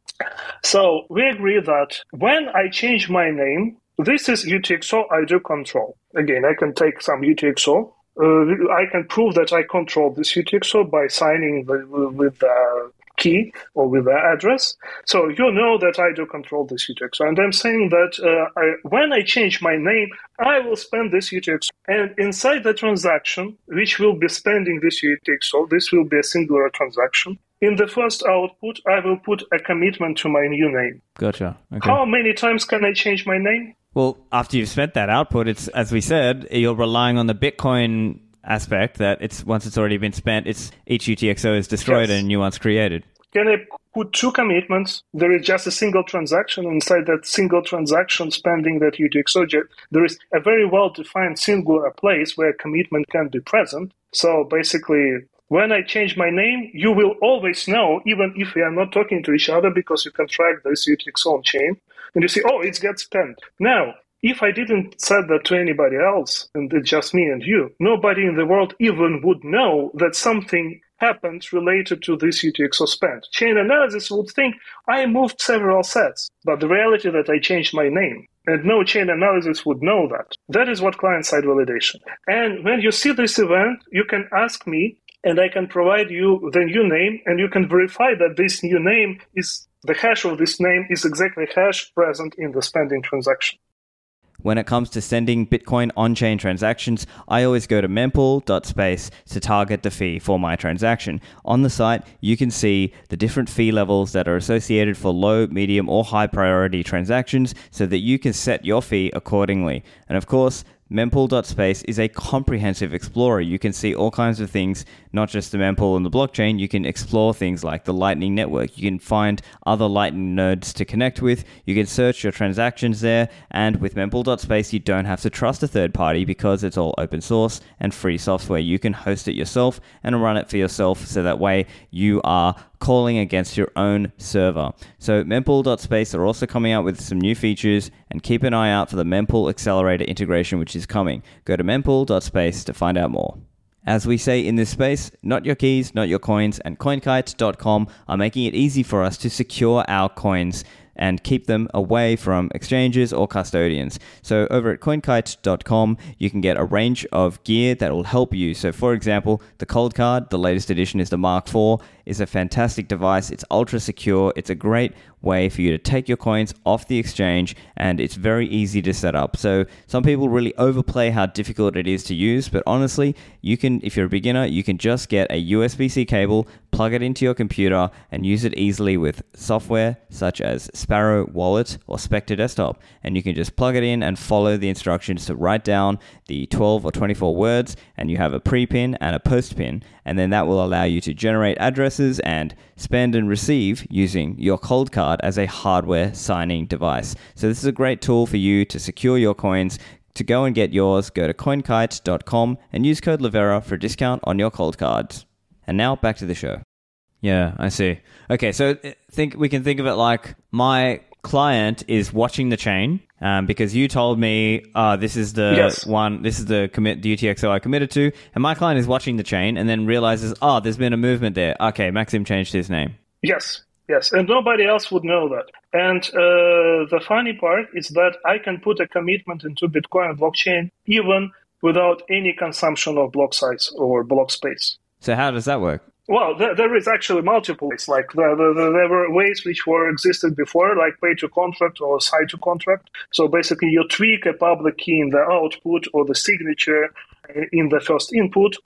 [SPEAKER 2] So we agree that when I change my name, this is UTXO I do control. Again, I can take some UTXO. Uh, I can prove that I control this UTXO by signing the, with the key or with the address. So you know that I do control this UTXO. And I'm saying that uh, I, when I change my name, I will spend this UTXO. And inside the transaction, which will be spending this UTXO, this will be a singular transaction. In the first output, I will put a commitment to my new name.
[SPEAKER 1] Gotcha. Okay.
[SPEAKER 2] How many times can I change my name?
[SPEAKER 1] Well, after you've spent that output, it's as we said, you're relying on the Bitcoin aspect that it's once it's already been spent, it's each UTXO is destroyed
[SPEAKER 2] Yes.
[SPEAKER 1] and new one's created.
[SPEAKER 2] Can I put two commitments? There is just a single transaction. Inside that single transaction spending that UTXO, jet, there is a very well defined singular place where commitment can be present. So basically, when I change my name, you will always know, even if we are not talking to each other, because you can track this UTXO on chain, and you see, oh, it gets spent. Now, if I didn't said that to anybody else, and it's just me and you, nobody in the world even would know that something happened related to this UTXO spend. Chain analysis would think I moved several sats, but the reality that I changed my name. And no chain analysis would know that. That is what client side validation. And when you see this event, you can ask me and I can provide you the new name and you can verify that this new name is the hash of this name is exactly hash present in the spending transaction.
[SPEAKER 1] When it comes to sending Bitcoin on chain transactions, I always go to mempool.space to target the fee for my transaction. On the site, you can see the different fee levels that are associated for low, medium, or high priority transactions so that you can set your fee accordingly. And of course, mempool.space is a comprehensive explorer. You can see all kinds of things, not just the mempool and the blockchain. You can explore things like the Lightning Network. You can find other Lightning nodes to connect with. You can search your transactions there. And with mempool.space, you don't have to trust a third party because it's all open source and free software. You can host it yourself and run it for yourself so that way you are calling against your own server. So mempool.space are also coming out with some new features and keep an eye out for the mempool accelerator integration which is coming. Go to mempool.space to find out more. As we say in this space, not your keys, not your coins, and coinkite.com are making it easy for us to secure our coins and keep them away from exchanges or custodians. So over at coinkite.com, you can get a range of gear that will help you. So for example, the Coldcard, the latest edition is the Mark IV, is a fantastic device. It's ultra secure. It's a great way for you to take your coins off the exchange and it's very easy to set up. So some people really overplay how difficult it is to use, but honestly, you can if you're a beginner, you can just get a USB-C cable, plug it into your computer and use it easily with software such as Sparrow Wallet or Specter Desktop. And you can just plug it in and follow the instructions to write down the 12 or 24 words and you have a pre-pin and a post-pin and then that will allow you to generate addresses and spend and receive using your Coldcard as a hardware signing device. So this is a great tool for you to secure your coins. To go and get yours, go to coinkite.com and use code Livera for a discount on your Coldcards. And now back to the show. Yeah, I see. Okay, so uh, think we can think of it like my client is watching the chain um, because you told me uh, this is the
[SPEAKER 2] Yes.
[SPEAKER 1] one, this is the commit the UTXO I committed to, and my client is watching the chain and then realizes, oh, there's been a movement there. Okay, Maxim changed his name.
[SPEAKER 2] Yes, yes, and nobody else would know that. And uh, the funny part is that I can put a commitment into Bitcoin blockchain even without any consumption of block size or block space.
[SPEAKER 1] So how does that work?
[SPEAKER 2] Well, there, there is actually multiple ways. Like the, the, the, there were ways which were existed before, like pay to contract or sign to contract. So basically, you tweak a public key in the output or the signature in the first input,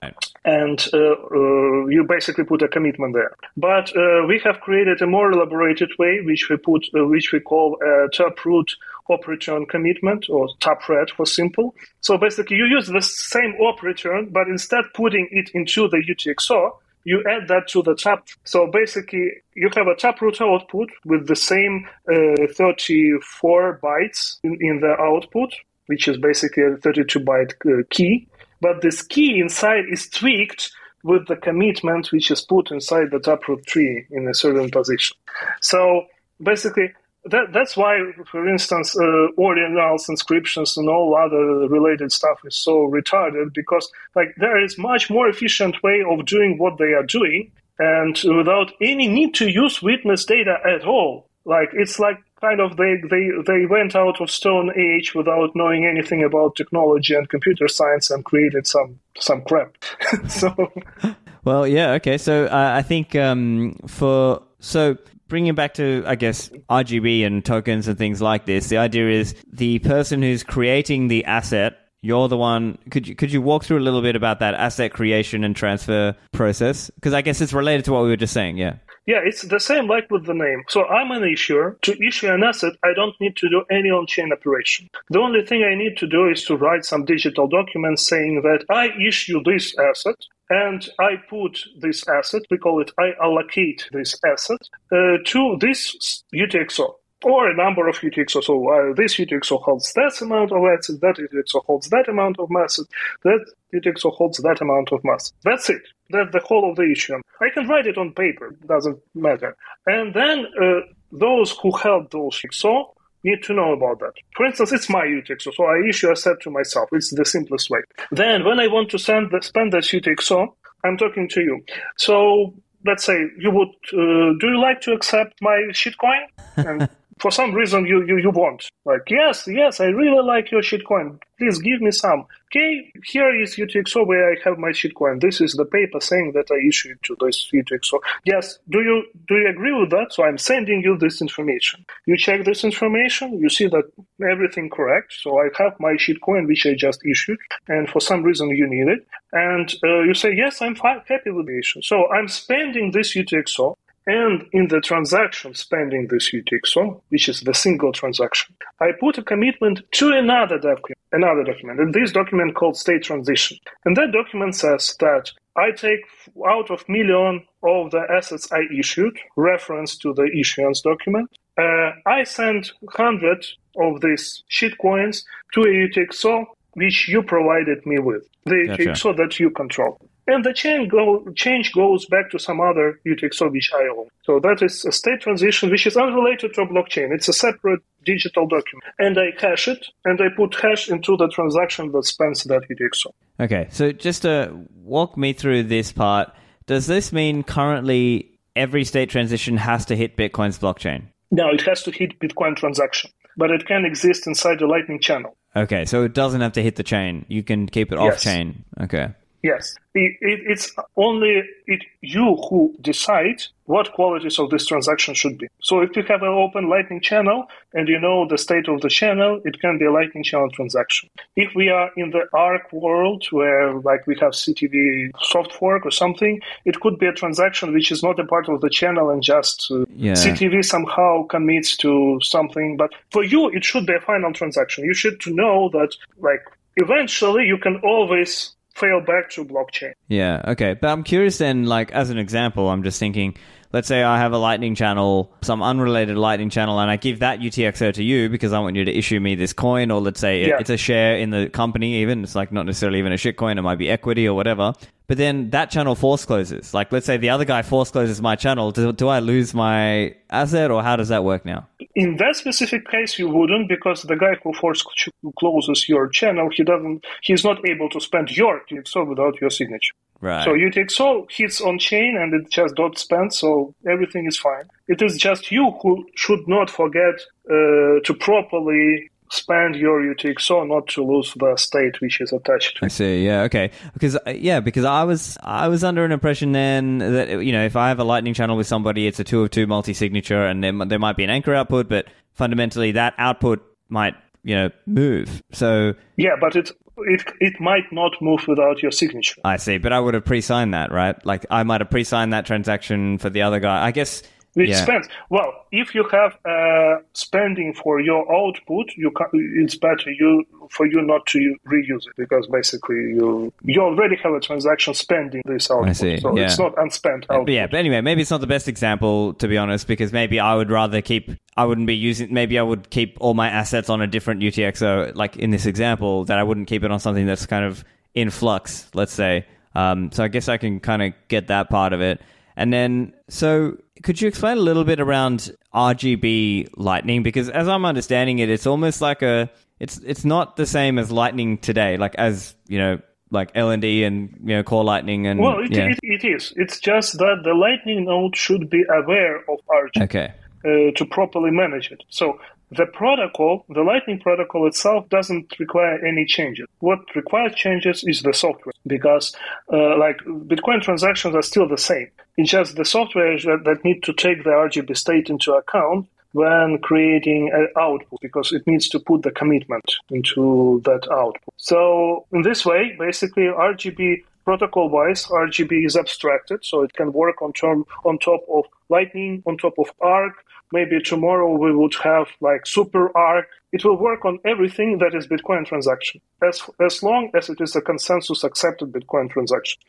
[SPEAKER 2] and uh, uh, you basically put a commitment there. But uh, we have created a more elaborated way, which we put, uh, which we call a taproot op return commitment or tapret for simple. So basically, you use the same op return, but instead putting it into the UTXO, you add that to the tap. So basically, you have a taproot output with the same uh, 34 bytes in, in the output, which is basically a 32 byte uh, key. But this key inside is tweaked with the commitment which is put inside the taproot tree in a certain position. So basically, that, that's why, for instance, uh, ordinals, inscriptions, and all other related stuff is so retarded because, like, there is much more efficient way of doing what they are doing, and without any need to use witness data at all. Like, it's like kind of they they they went out of Stone Age without knowing anything about technology and computer science and created some some crap. so
[SPEAKER 1] Well, yeah, okay. So uh, I think um, for so bringing back to I guess RGB and tokens and things like this, the idea is the person who's creating the asset. You're the one. Could you could you walk through a little bit about that asset creation and transfer process? Because I guess it's related to what we were just saying. Yeah.
[SPEAKER 2] Yeah, it's the same like with the name. So I'm an issuer. To issue an asset, I don't need to do any on-chain operation. The only thing I need to do is to write some digital document saying that I issue this asset and I put this asset, we call it I allocate this asset uh, to this UTXO or a number of UTXO. So uh, this UTXO holds that amount of assets, that UTXO holds that amount of mass, that UTXO holds that amount of mass. That's it. That's the whole of the issue. I can write it on paper, doesn't matter. And then uh, those who held those UTXO need to know about that. For instance, it's my UTXO, so I issue a set to myself. It's the simplest way. Then when I want to send the, spend this UTXO, I'm talking to you. So let's say you would, uh, do you like to accept my shitcoin? And for some reason you, you, you won't. Like, yes, yes, I really like your shitcoin. Please give me some. Okay, here is UTXO where I have my shitcoin. This is the paper saying that I issued to this UTXO. Yes, do you do you agree with that? So I'm sending you this information. You check this information, you see that everything correct. So I have my shitcoin which I just issued, and for some reason you need it, and uh, you say yes, I'm happy with the issue. So I'm spending this UTXO And in the transaction spending this UTXO, which is the single transaction, I put a commitment to another document, another document, and this document called state transition. And that document says that I take out of million of the assets I issued, reference to the issuance document. Uh, I send 100 of these shit coins to a UTXO which you provided me with, the gotcha. UTXO that you control. And the change, go, change goes back to some other UTXO which I own. So that is a state transition which is unrelated to a blockchain. It's a separate digital document. And I hash it and I put hash into the transaction that spends that UTXO.
[SPEAKER 1] Okay, so just to walk me through this part, does this mean currently every state transition has to hit Bitcoin's blockchain?
[SPEAKER 2] No, it has to hit Bitcoin transaction, but it can exist inside the Lightning channel.
[SPEAKER 1] Okay, so it doesn't have to hit the chain. You can keep it
[SPEAKER 2] yes.
[SPEAKER 1] off chain. Okay.
[SPEAKER 2] Yes, it, it, it's only it, you who decide what qualities of this transaction should be. So if you have an open Lightning channel and you know the state of the channel, it can be a Lightning channel transaction. If we are in the Arc world where like we have CTV soft fork or something, it could be a transaction which is not a part of the channel and just uh, yeah. CTV somehow commits to something. But for you, it should be a final transaction. You should know that like eventually you can always fail back to blockchain.
[SPEAKER 1] Yeah, okay. But I'm curious then, like, as an example, I'm just thinking, let's say I have a Lightning channel, some unrelated Lightning channel, and I give that UTXO to you because I want you to issue me this coin, or let's say yeah. it's a share in the company, even. It's like not necessarily even a shitcoin, it might be equity or whatever. But then that channel force closes. Like, let's say the other guy force closes my channel. Do, do I lose my asset, or how does that work now?
[SPEAKER 2] In that specific case, you wouldn't, because the guy who force closes your channel, he doesn't, he's not able to spend your UTXO without your signature.
[SPEAKER 1] Right.
[SPEAKER 2] So UTXO hits on chain and it just dot spend, so everything is fine. It is just you who should not forget uh, to properly spend your UTXO not to lose the state which is attached to it.
[SPEAKER 1] I see. Yeah. Okay. Because uh, yeah, because I was I was under an impression then that you know if I have a Lightning channel with somebody, it's a two of two multi signature, and there there might be an anchor output, but fundamentally that output might you know move. So
[SPEAKER 2] yeah, but it it it might not move without your signature.
[SPEAKER 1] I see, but I would have pre-signed that, right? Like I might have pre-signed that transaction for the other guy. I guess
[SPEAKER 2] which yeah. spends well. If you have uh, spending for your output, you can, it's better you for you not to reuse it because basically you you already have a transaction spending this output. I see. So yeah. it's not unspent output.
[SPEAKER 1] But yeah, but anyway, maybe it's not the best example to be honest because maybe I would rather keep. I wouldn't be using. Maybe I would keep all my assets on a different UTXO, like in this example, that I wouldn't keep it on something that's kind of in flux. Let's say. Um, so I guess I can kind of get that part of it. And then, so could you explain a little bit around RGB Lightning? Because as I'm understanding it, it's almost like a it's it's not the same as Lightning today, like as you know, like LND and you know Core Lightning and
[SPEAKER 2] well, it,
[SPEAKER 1] yeah.
[SPEAKER 2] it, it is. It's just that the Lightning node should be aware of RGB.
[SPEAKER 1] Okay.
[SPEAKER 2] Uh, to properly manage it. So the protocol, the Lightning protocol itself doesn't require any changes. What requires changes is the software because uh, like Bitcoin transactions are still the same. It's just the software that, that need to take the RGB state into account when creating an output because it needs to put the commitment into that output. So in this way, basically RGB protocol wise, RGB is abstracted, so it can work on term on top of Lightning, on top of Arc, maybe tomorrow we would have like super arc. It will work on everything that is bitcoin transaction as as long as it is a consensus accepted bitcoin transaction.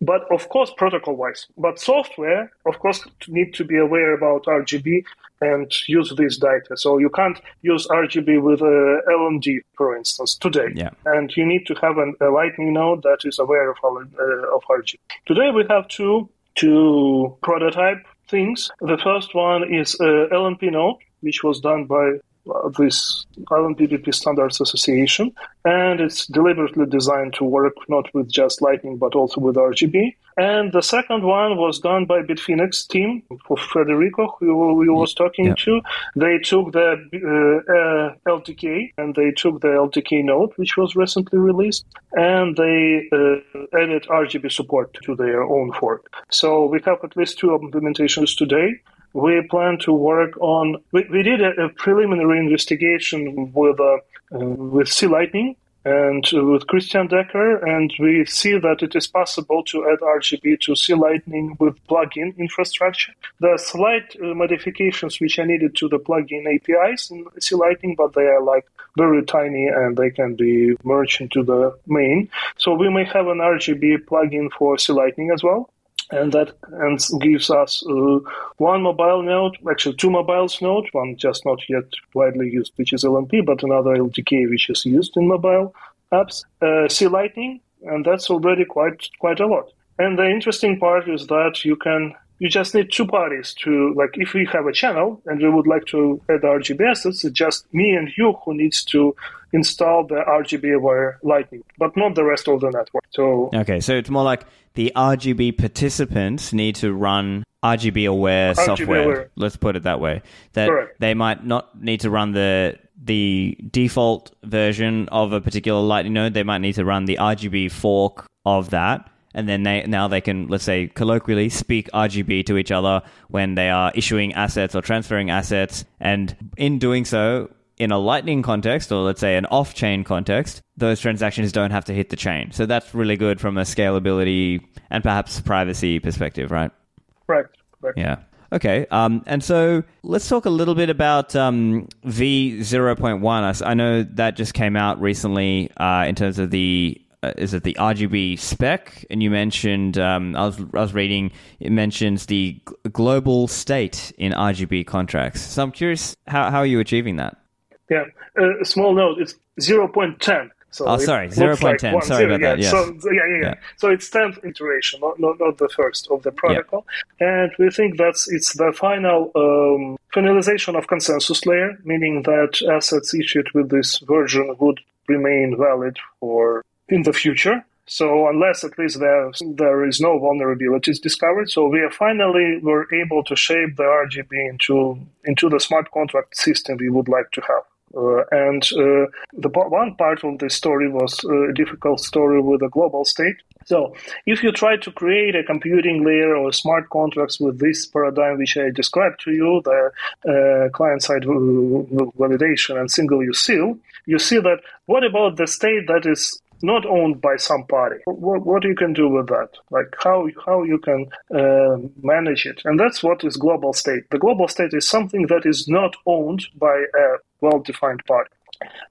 [SPEAKER 2] But of course protocol wise but software of course need to be aware about rgb and use this data. So you can't use rgb with a lnd for instance today.
[SPEAKER 1] Yeah.
[SPEAKER 2] and you need to have an, a lightning node that is aware of, uh, of rgb today we have two two prototype things. The first one is uh, LNP node, which was done by uh, this LNP Standards Association, and it's deliberately designed to work not with just Lightning but also with RGB. And the second one was done by Bitfinex team for Federico, who we was talking yeah. to. They took the uh, uh, LDK and they took the LDK node, which was recently released, and they uh, added RGB support to their own fork. So we have at least two implementations today we plan to work on. We, we did a, a preliminary investigation with uh, uh, with C Lightning, and with Christian Decker, and we see that it is possible to add RGB to C Lightning with plugin infrastructure. There are slight uh, modifications which are needed to the plugin APIs in C Lightning, but they are like very tiny and they can be merged into the main. So we may have an RGB plugin for C Lightning as well and that and gives us uh, one mobile node, actually two mobiles node, one just not yet widely used, which is LNP, but another LDK, which is used in mobile apps, uh, C Lightning, and that's already quite quite a lot. And the interesting part is that you can you just need two parties to like if we have a channel and we would like to add RGB assets, it's just me and you who needs to install the RGB aware lightning, but not the rest of the network. So
[SPEAKER 1] Okay, so it's more like the RGB participants need to run RGB aware
[SPEAKER 2] RGB
[SPEAKER 1] software.
[SPEAKER 2] aware.
[SPEAKER 1] Let's put it that way. That
[SPEAKER 2] Correct.
[SPEAKER 1] they might not need to run the the default version of a particular Lightning node. They might need to run the RGB fork of that. And then they now they can let's say colloquially speak RGB to each other when they are issuing assets or transferring assets, and in doing so, in a Lightning context, or let's say an off chain context, those transactions don't have to hit the chain. So that's really good from a scalability and perhaps privacy perspective, right?
[SPEAKER 2] correct, correct.
[SPEAKER 1] Yeah. Okay. Um, and so let's talk a little bit about um, V0.1. I know that just came out recently uh, in terms of the. Uh, is it the RGB spec? And you mentioned um, I was I was reading it mentions the g- global state in RGB contracts. So I'm curious how how are you achieving that?
[SPEAKER 2] Yeah, uh, a small note. It's zero point ten. So
[SPEAKER 1] Oh, sorry,
[SPEAKER 2] looks like
[SPEAKER 1] 0.10.
[SPEAKER 2] one
[SPEAKER 1] Sorry
[SPEAKER 2] zero,
[SPEAKER 1] about
[SPEAKER 2] yeah.
[SPEAKER 1] that, yes.
[SPEAKER 2] So yeah, yeah, yeah,
[SPEAKER 1] Yeah.
[SPEAKER 2] So it's tenth iteration, not, not not the first of the protocol. And we think that's it's the final um, finalization of consensus layer, meaning that assets issued with this version would remain valid for in the future. So unless at least there there is no vulnerabilities discovered, so we are finally were able to shape the RGB into into the smart contract system we would like to have. Uh, and uh, the one part of the story was uh, a difficult story with a global state. So, if you try to create a computing layer or smart contracts with this paradigm which I described to you, the uh, client-side validation and single-use seal, you see that what about the state that is not owned by some party. What, what you can do with that? Like how how you can uh, manage it, and that's what is global state. The global state is something that is not owned by a well-defined party.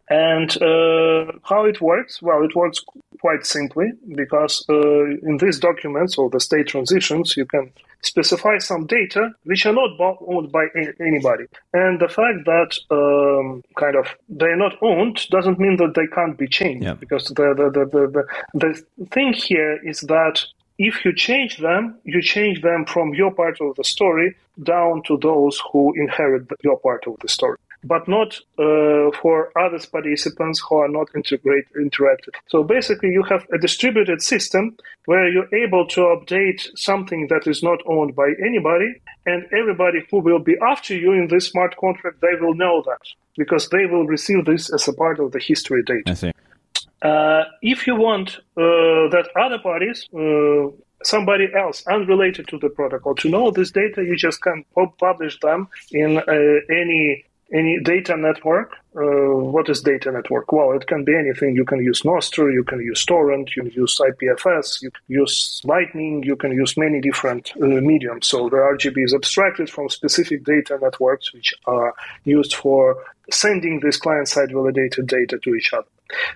[SPEAKER 2] And uh, how it works? Well, it works quite simply because uh, in these documents or the state transitions, you can specify some data which are not owned by anybody. And the fact that um, kind of they're not owned doesn't mean that they can't be changed
[SPEAKER 1] Yeah.
[SPEAKER 2] because the the, the, the, the the thing here is that if you change them, you change them from your part of the story down to those who inherit your part of the story, but not uh, for other participants who are not integrate interacted. So basically, you have a distributed system where you're able to update something that is not owned by anybody, and everybody who will be after you in this smart contract, they will know that because they will receive this as a part of the history data.
[SPEAKER 1] I see.
[SPEAKER 2] Uh, if you want uh, that other parties, uh, somebody else unrelated to the protocol, to know this data, you just can pu- publish them in uh, any any data network. Uh, what is data network? Well, it can be anything. You can use Nostr, you can use Torrent, you can use IPFS, you can use Lightning, you can use many different uh, mediums. So the RGB is abstracted from specific data networks, which are used for sending this client-side validated data to each other.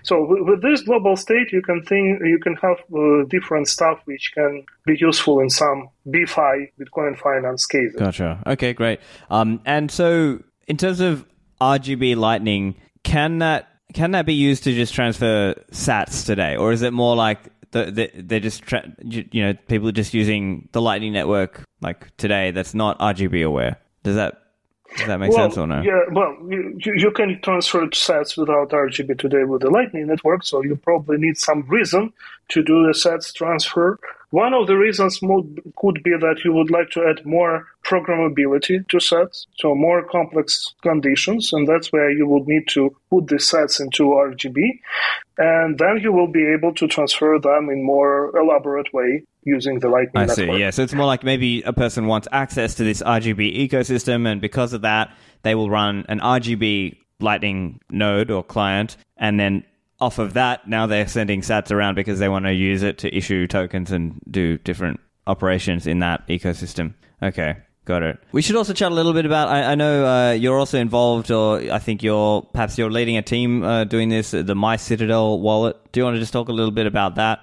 [SPEAKER 2] So with, this global state, you can think you can have uh, different stuff which can be useful in some BiFi Bitcoin finance cases.
[SPEAKER 1] Gotcha. Okay, great. Um, and so in terms of RGB Lightning, can that can that be used to just transfer Sats today, or is it more like the, the, they're just tra- you know people are just using the Lightning network like today that's not RGB aware? Does that does that make
[SPEAKER 2] well,
[SPEAKER 1] sense or no?
[SPEAKER 2] Yeah, well, you, you you can transfer sats without RGB today with the Lightning Network, so you probably need some reason to do the sats transfer. One of the reasons could be that you would like to add more programmability to sats, so more complex conditions, and that's where you would need to put the sats into RGB, and then you will be able to transfer them in more elaborate way using the Lightning
[SPEAKER 1] I
[SPEAKER 2] Network.
[SPEAKER 1] see. Yeah, so it's more like maybe a person wants access to this RGB ecosystem, and because of that, they will run an RGB Lightning node or client, and then off of that, now they're sending sats around because they want to use it to issue tokens and do different operations in that ecosystem. Okay. Got it. We should also chat a little bit about. I, I know uh, you're also involved, or I think you're perhaps you're leading a team uh, doing this, the My Citadel wallet. Do you want to just talk a little bit about that?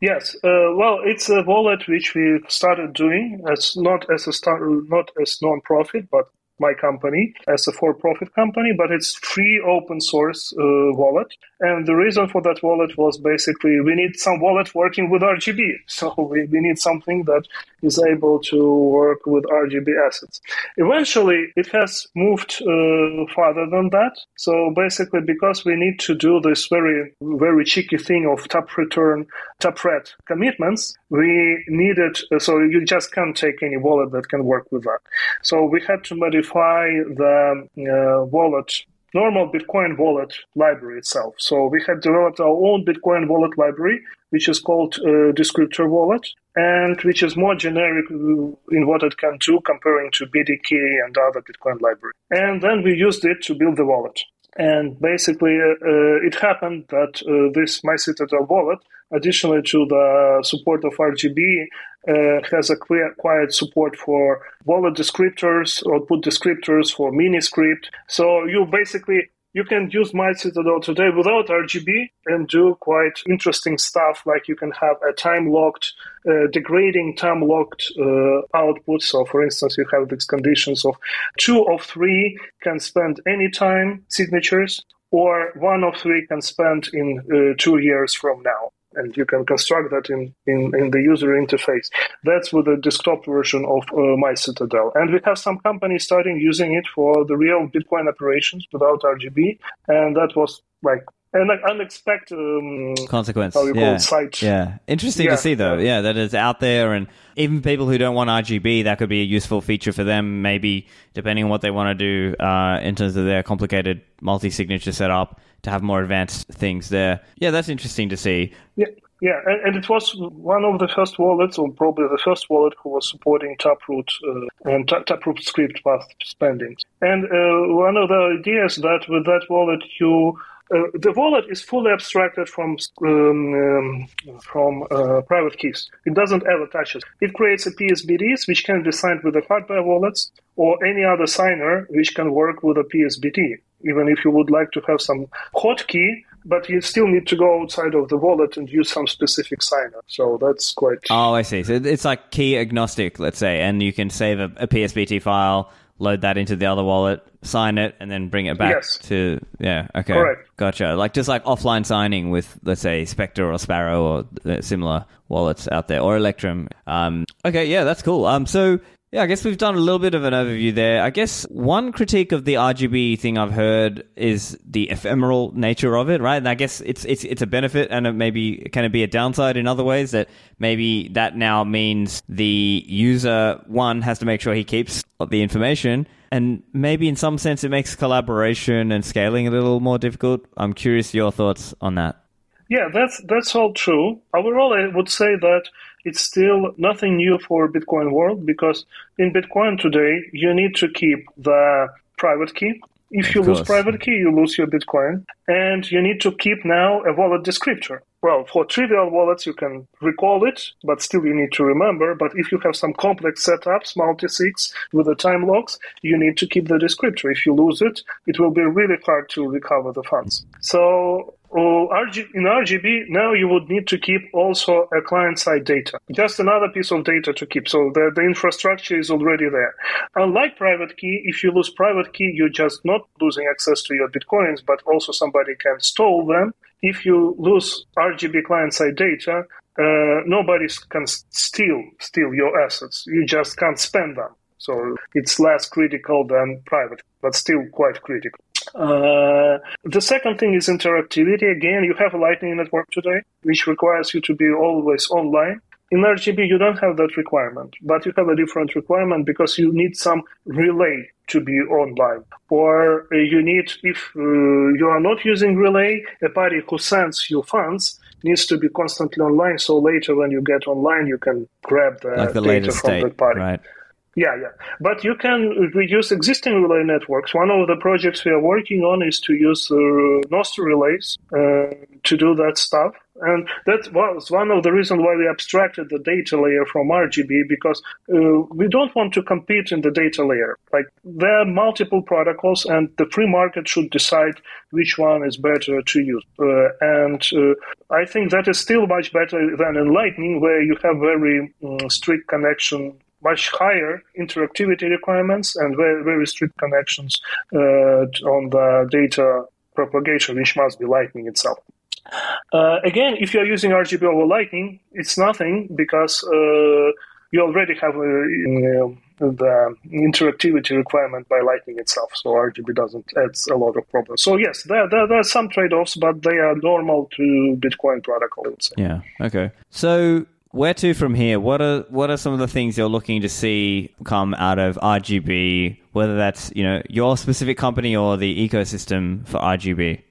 [SPEAKER 2] Yes, uh, well, it's a wallet which we started doing as not as a start, not as non-profit, but my company as a for-profit company, but it's free open source uh, wallet. And the reason for that wallet was basically we need some wallet working with RGB. So we, we need something that is able to work with RGB assets. Eventually, it has moved uh, farther than that. So basically, because we need to do this very, very cheeky thing of tap return, tapret commitments, we needed, uh, so you just can't take any wallet that can work with that. So we had to modify the uh, wallet normal Bitcoin wallet library itself. So we had developed our own Bitcoin wallet library, which is called uh, Descriptor Wallet, and which is more generic in what it can do comparing to BDK and other Bitcoin library. And then we used it to build the wallet. And basically, uh, it happened that uh, this MyCitadel wallet, additionally to the support of RGB, uh, has acquired support for wallet descriptors, output descriptors for Miniscript. So you basically you can use MyCitadel today without RGB and do quite interesting stuff like you can have a time locked, uh, degrading time locked uh, output. So, for instance, you have these conditions of two of three can spend any time signatures, or one of three can spend in uh, two years from now and you can construct that in, in, in the user interface. That's with the desktop version of uh, MyCitadel. And we have some companies starting using it for the real Bitcoin operations without RGB. And that was like an unexpected um,
[SPEAKER 1] consequence. Yeah.
[SPEAKER 2] call it, site.
[SPEAKER 1] Yeah, interesting yeah. to see though. Yeah, that is out there, and even people who don't want RGB, that could be a useful feature for them. Maybe depending on what they want to do uh, in terms of their complicated multi-signature setup to have more advanced things there. Yeah, that's interesting to see.
[SPEAKER 2] Yeah. Yeah, and, and, it was one of the first wallets, or probably the first wallet, who was supporting Taproot uh, and Taproot script path spendings. And uh, one of the ideas that with that wallet you uh, the wallet is fully abstracted from um, um, from uh, private keys. It doesn't ever touch it. It creates a PSBTs which can be signed with the hardware wallets or any other signer which can work with a PSBT. Even if you would like to have some hotkey, but you still need to go outside of the wallet and use some specific signer. So that's quite.
[SPEAKER 1] Oh, I see. So it's like key agnostic, let's say, and you can save a, a PSBT file load that into the other wallet, sign it, and then bring it back
[SPEAKER 2] yes.
[SPEAKER 1] to yeah. Okay,
[SPEAKER 2] Correct.
[SPEAKER 1] gotcha. Like just like offline signing with let's say Specter or Sparrow or uh, similar wallets out there or Electrum. Um, okay, yeah, that's cool. Um, so yeah, I guess we've done a little bit of an overview there. I guess one critique of the RGB thing I've heard is the ephemeral nature of it, right? And I guess it's it's it's a benefit and it maybe can it be a downside in other ways that maybe that now means the user one has to make sure he keeps the information and maybe in some sense it makes collaboration and scaling a little more difficult. I'm curious your thoughts on that.
[SPEAKER 2] Yeah, that's that's all true. Overall, I would say that it's still nothing new for Bitcoin world because in Bitcoin today you need to keep the private key. If you lose private key, you lose your Bitcoin, and you need to keep now a wallet descriptor. Well, for trivial wallets, you can recall it, but still you need to remember. But if you have some complex setups, multi-sigs with the time locks, you need to keep the descriptor. If you lose it, it will be really hard to recover the funds. So in RGB, now you would need to keep also a client-side data. Just another piece of data to keep. So the, the infrastructure is already there. Unlike private key, if you lose private key, you're just not losing access to your Bitcoins, but also somebody can stole them. If you lose RGB client-side data, uh, nobody can steal steal your assets. You just can't spend them. So it's less critical than private, but still quite critical. Uh, the second thing is interactivity. Again, you have a Lightning Network today, which requires you to be always online. In RGB, you don't have that requirement, but you have a different requirement because you need some relay to be online. Or uh, you need, if uh, you are not using relay, a party who sends you funds needs to be constantly online. So later when you get online, you can grab the,
[SPEAKER 1] like the
[SPEAKER 2] data from that party.
[SPEAKER 1] Right.
[SPEAKER 2] Yeah, yeah. But you can use existing relay networks. One of the projects we are working on is to use uh, Nostr relays uh, to do that stuff. And that was one of the reasons why we abstracted the data layer from RGB because uh, we don't want to compete in the data layer. Like there are multiple protocols, and the free market should decide which one is better to use. Uh, and uh, I think that is still much better than in Lightning, where you have very um, strict connection much higher interactivity requirements and very, very strict connections uh, on the data propagation, which must be Lightning itself. Uh, again, if you're using RGB over Lightning, it's nothing because uh, you already have uh, the interactivity requirement by Lightning itself, so RGB doesn't add a lot of problems. So yes, there, there, there are some trade-offs, but they are normal to Bitcoin protocol.
[SPEAKER 1] Yeah. Okay. So where to from here? What are what are some of the things you're looking to see come out of RGB? Whether that's you know your specific company or the ecosystem for RGB.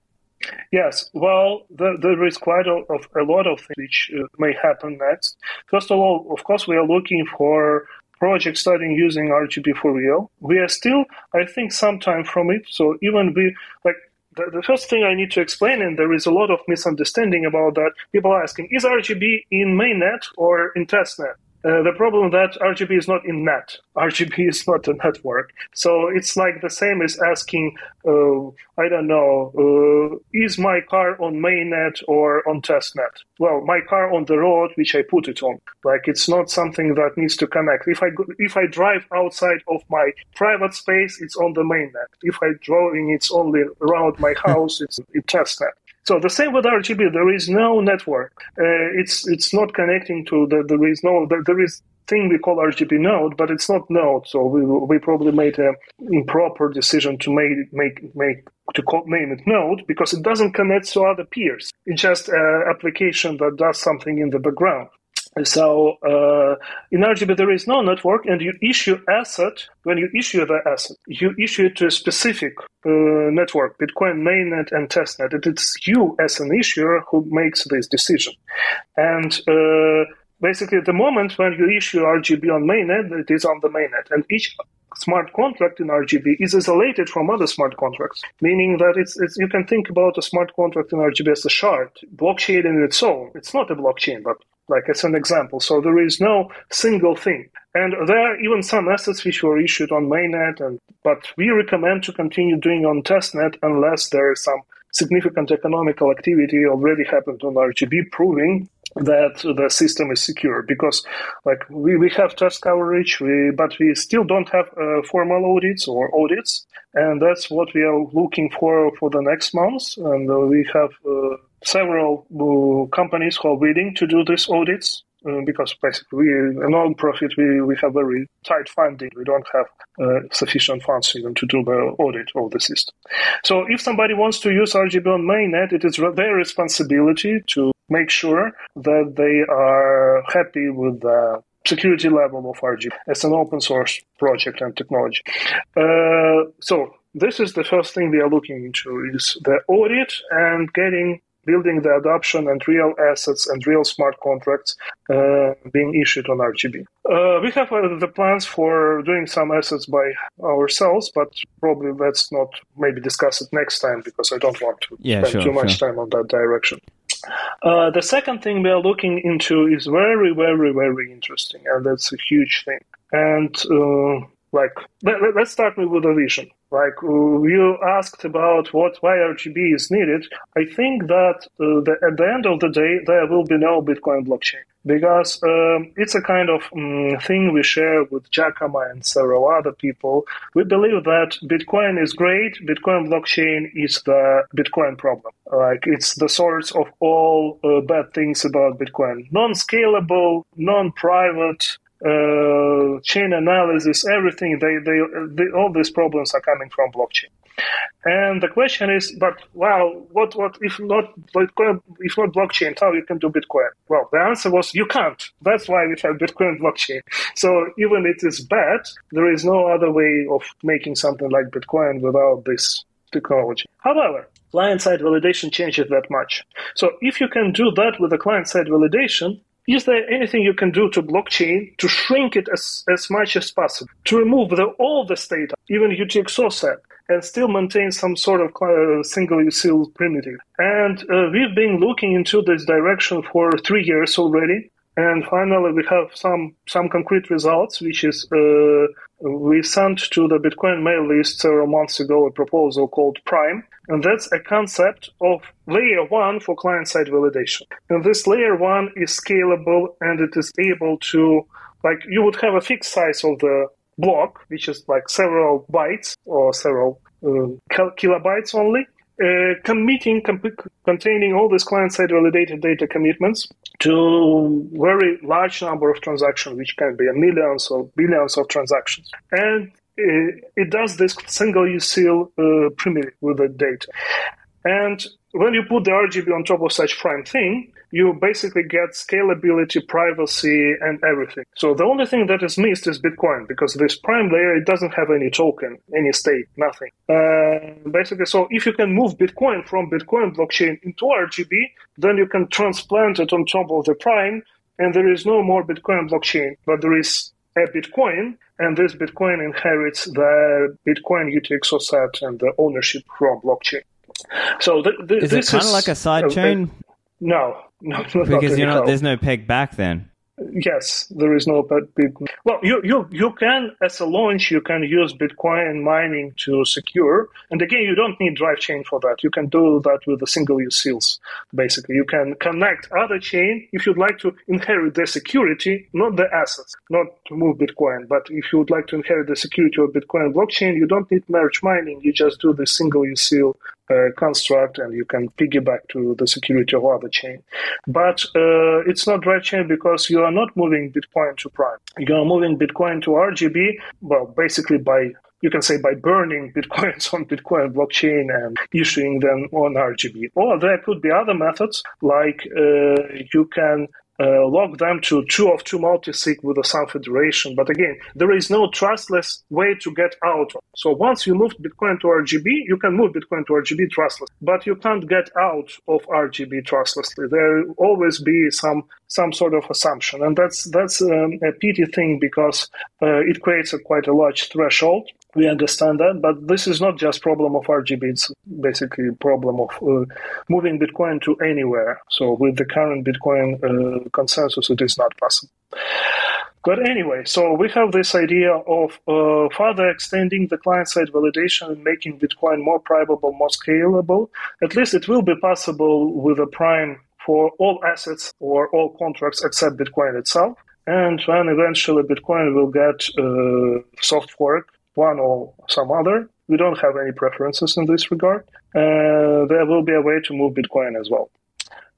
[SPEAKER 2] Yes, well, the, there is quite a, of, a lot of things which uh, may happen next. First of all, of course, we are looking for projects starting using RGB for real. We are still, I think, some time from it. So even we like the, the first thing I need to explain, and there is a lot of misunderstanding about that. People are asking, is RGB in mainnet or in testnet? Uh, the problem that RGB is not in net. RGB is not a network. So it's like the same as asking, uh, I don't know, uh, is my car on mainnet or on testnet? Well, my car on the road, which I put it on. Like it's not something that needs to connect. If I go, if I drive outside of my private space, it's on the mainnet. If I driving, it's only around my house, it's in testnet. So the same with RGB. There is no network. Uh, it's it's not connecting to the. There is no. There, is thing we call RGB node, but it's not node. So we we probably made an improper decision to make make make to call, name it node because it doesn't connect to other peers. It's just an application that does something in the background. So uh, in RGB there is no network, and you issue asset when you issue the asset. You issue it to a specific uh, network, Bitcoin mainnet and testnet. And it's you as an issuer who makes this decision. And uh, basically, at the moment when you issue RGB on mainnet, it is on the mainnet, and each smart contract in RGB is isolated from other smart contracts, meaning that it's, it's, you can think about a smart contract in RGB as a shard, blockchain in its own. It's not a blockchain, but like as an example. So there is no single thing. And there are even some assets which were issued on mainnet, and but we recommend to continue doing on testnet unless there is some significant economical activity already happened on RGB, proving that the system is secure. Because like we, we have test coverage, we, but we still don't have uh, formal audits or audits, and that's what we are looking for for the next months. And uh, we have. Uh, several uh, companies who are willing to do these audits uh, because basically we a non-profit we, we have very tight funding. We don't have uh, sufficient funds even to do the audit of the system. So if somebody wants to use rgb on mainnet it is their responsibility to make sure that they are happy with the security level of rgb as an open source project and technology. Uh, so this is the first thing we are looking into is the audit and getting building the adoption and real assets and real smart contracts uh, being issued on RGB. Uh, we have uh, the plans for doing some assets by ourselves, but probably let's not maybe discuss it next time because I don't want to
[SPEAKER 1] yeah,
[SPEAKER 2] spend
[SPEAKER 1] sure,
[SPEAKER 2] too much
[SPEAKER 1] sure.
[SPEAKER 2] time on that direction. Uh, the second thing we are looking into is very, very, very interesting, and that's a huge thing. And uh, like, let, us start with a vision. Like uh, you asked about what why RGB is needed. I think that uh, the, at the end of the day there will be no Bitcoin blockchain because um, it's a kind of um, thing we share with Giacomo and several other people. We believe that Bitcoin is great. Bitcoin blockchain is the Bitcoin problem. Like it's the source of all uh, bad things about Bitcoin: non-scalable, non-private uh, chain analysis, everything, they, they, they, all these problems are coming from blockchain. And the question is, but well, what, what if not Bitcoin, if not blockchain, how you can do Bitcoin? Well, the answer was you can't. That's why we have Bitcoin blockchain. So even it is bad, there is no other way of making something like Bitcoin without this technology. However, client-side validation changes that much. So if you can do that with the client-side validation, is there anything you can do to blockchain to shrink it as, as much as possible, to remove the, all the data, even UTXO set, and still maintain some sort of uh, single use seal primitive? And uh, we've been looking into this direction for three years already. And finally, we have some some concrete results, which is uh, we sent to the Bitcoin mail list several months ago a proposal called Prime, and that's a concept of layer one for client-side validation. And this layer one is scalable, and it is able to, like, you would have a fixed size of the block, which is like several bytes or several uh, kilobytes only, uh, committing, containing all these client-side validated data commitments to very large number of transactions, which can be millions or billions of transactions. And it does this single use seal uh, primitive with the data. And when you put the RGB on top of such prime thing, you basically get scalability, privacy, and everything. So the only thing that is missed is Bitcoin because this prime layer it doesn't have any token, any state, nothing. Uh, basically, so if you can move Bitcoin from Bitcoin blockchain into RGB, then you can transplant it on top of the prime, and there is no more Bitcoin blockchain, but there is a Bitcoin, and this Bitcoin inherits the Bitcoin UTXO set and the ownership from blockchain. So th- th-
[SPEAKER 1] is
[SPEAKER 2] this
[SPEAKER 1] it kind of like a side chain?
[SPEAKER 2] No, no,
[SPEAKER 1] because you're not. There's no peg back then.
[SPEAKER 2] Yes, there is no big. Well, you, you you can as a launch you can use Bitcoin mining to secure, and again you don't need drive chain for that. You can do that with a single use seals. Basically, you can connect other chain if you'd like to inherit the security, not the assets, not to move Bitcoin, but if you would like to inherit the security of Bitcoin blockchain, you don't need merge mining. You just do the single seal uh, construct and you can piggyback to the security of other chain. But uh, it's not right chain because you are not moving Bitcoin to Prime. You are moving Bitcoin to RGB, well, basically by you can say by burning bitcoins on Bitcoin blockchain and issuing them on RGB. Or there could be other methods like uh, you can uh, lock them to two of two multisig with a some federation. But again, there is no trustless way to get out. So once you move Bitcoin to RGB, you can move Bitcoin to RGB trustless, but you can't get out of RGB trustlessly. There will always be some some sort of assumption, and that's that's um, a pity thing because uh, it creates a quite a large threshold we understand that, but this is not just problem of RGB. It's basically a problem of uh, moving Bitcoin to anywhere. So with the current Bitcoin uh, consensus, it is not possible. But anyway, so we have this idea of uh, further extending the client-side validation and making Bitcoin more privable, more scalable. At least it will be possible with a prime for all assets or all contracts except Bitcoin itself. And when eventually Bitcoin will get uh, soft fork one or some other. We don't have any preferences in this regard. Uh, there will be a way to move Bitcoin as well.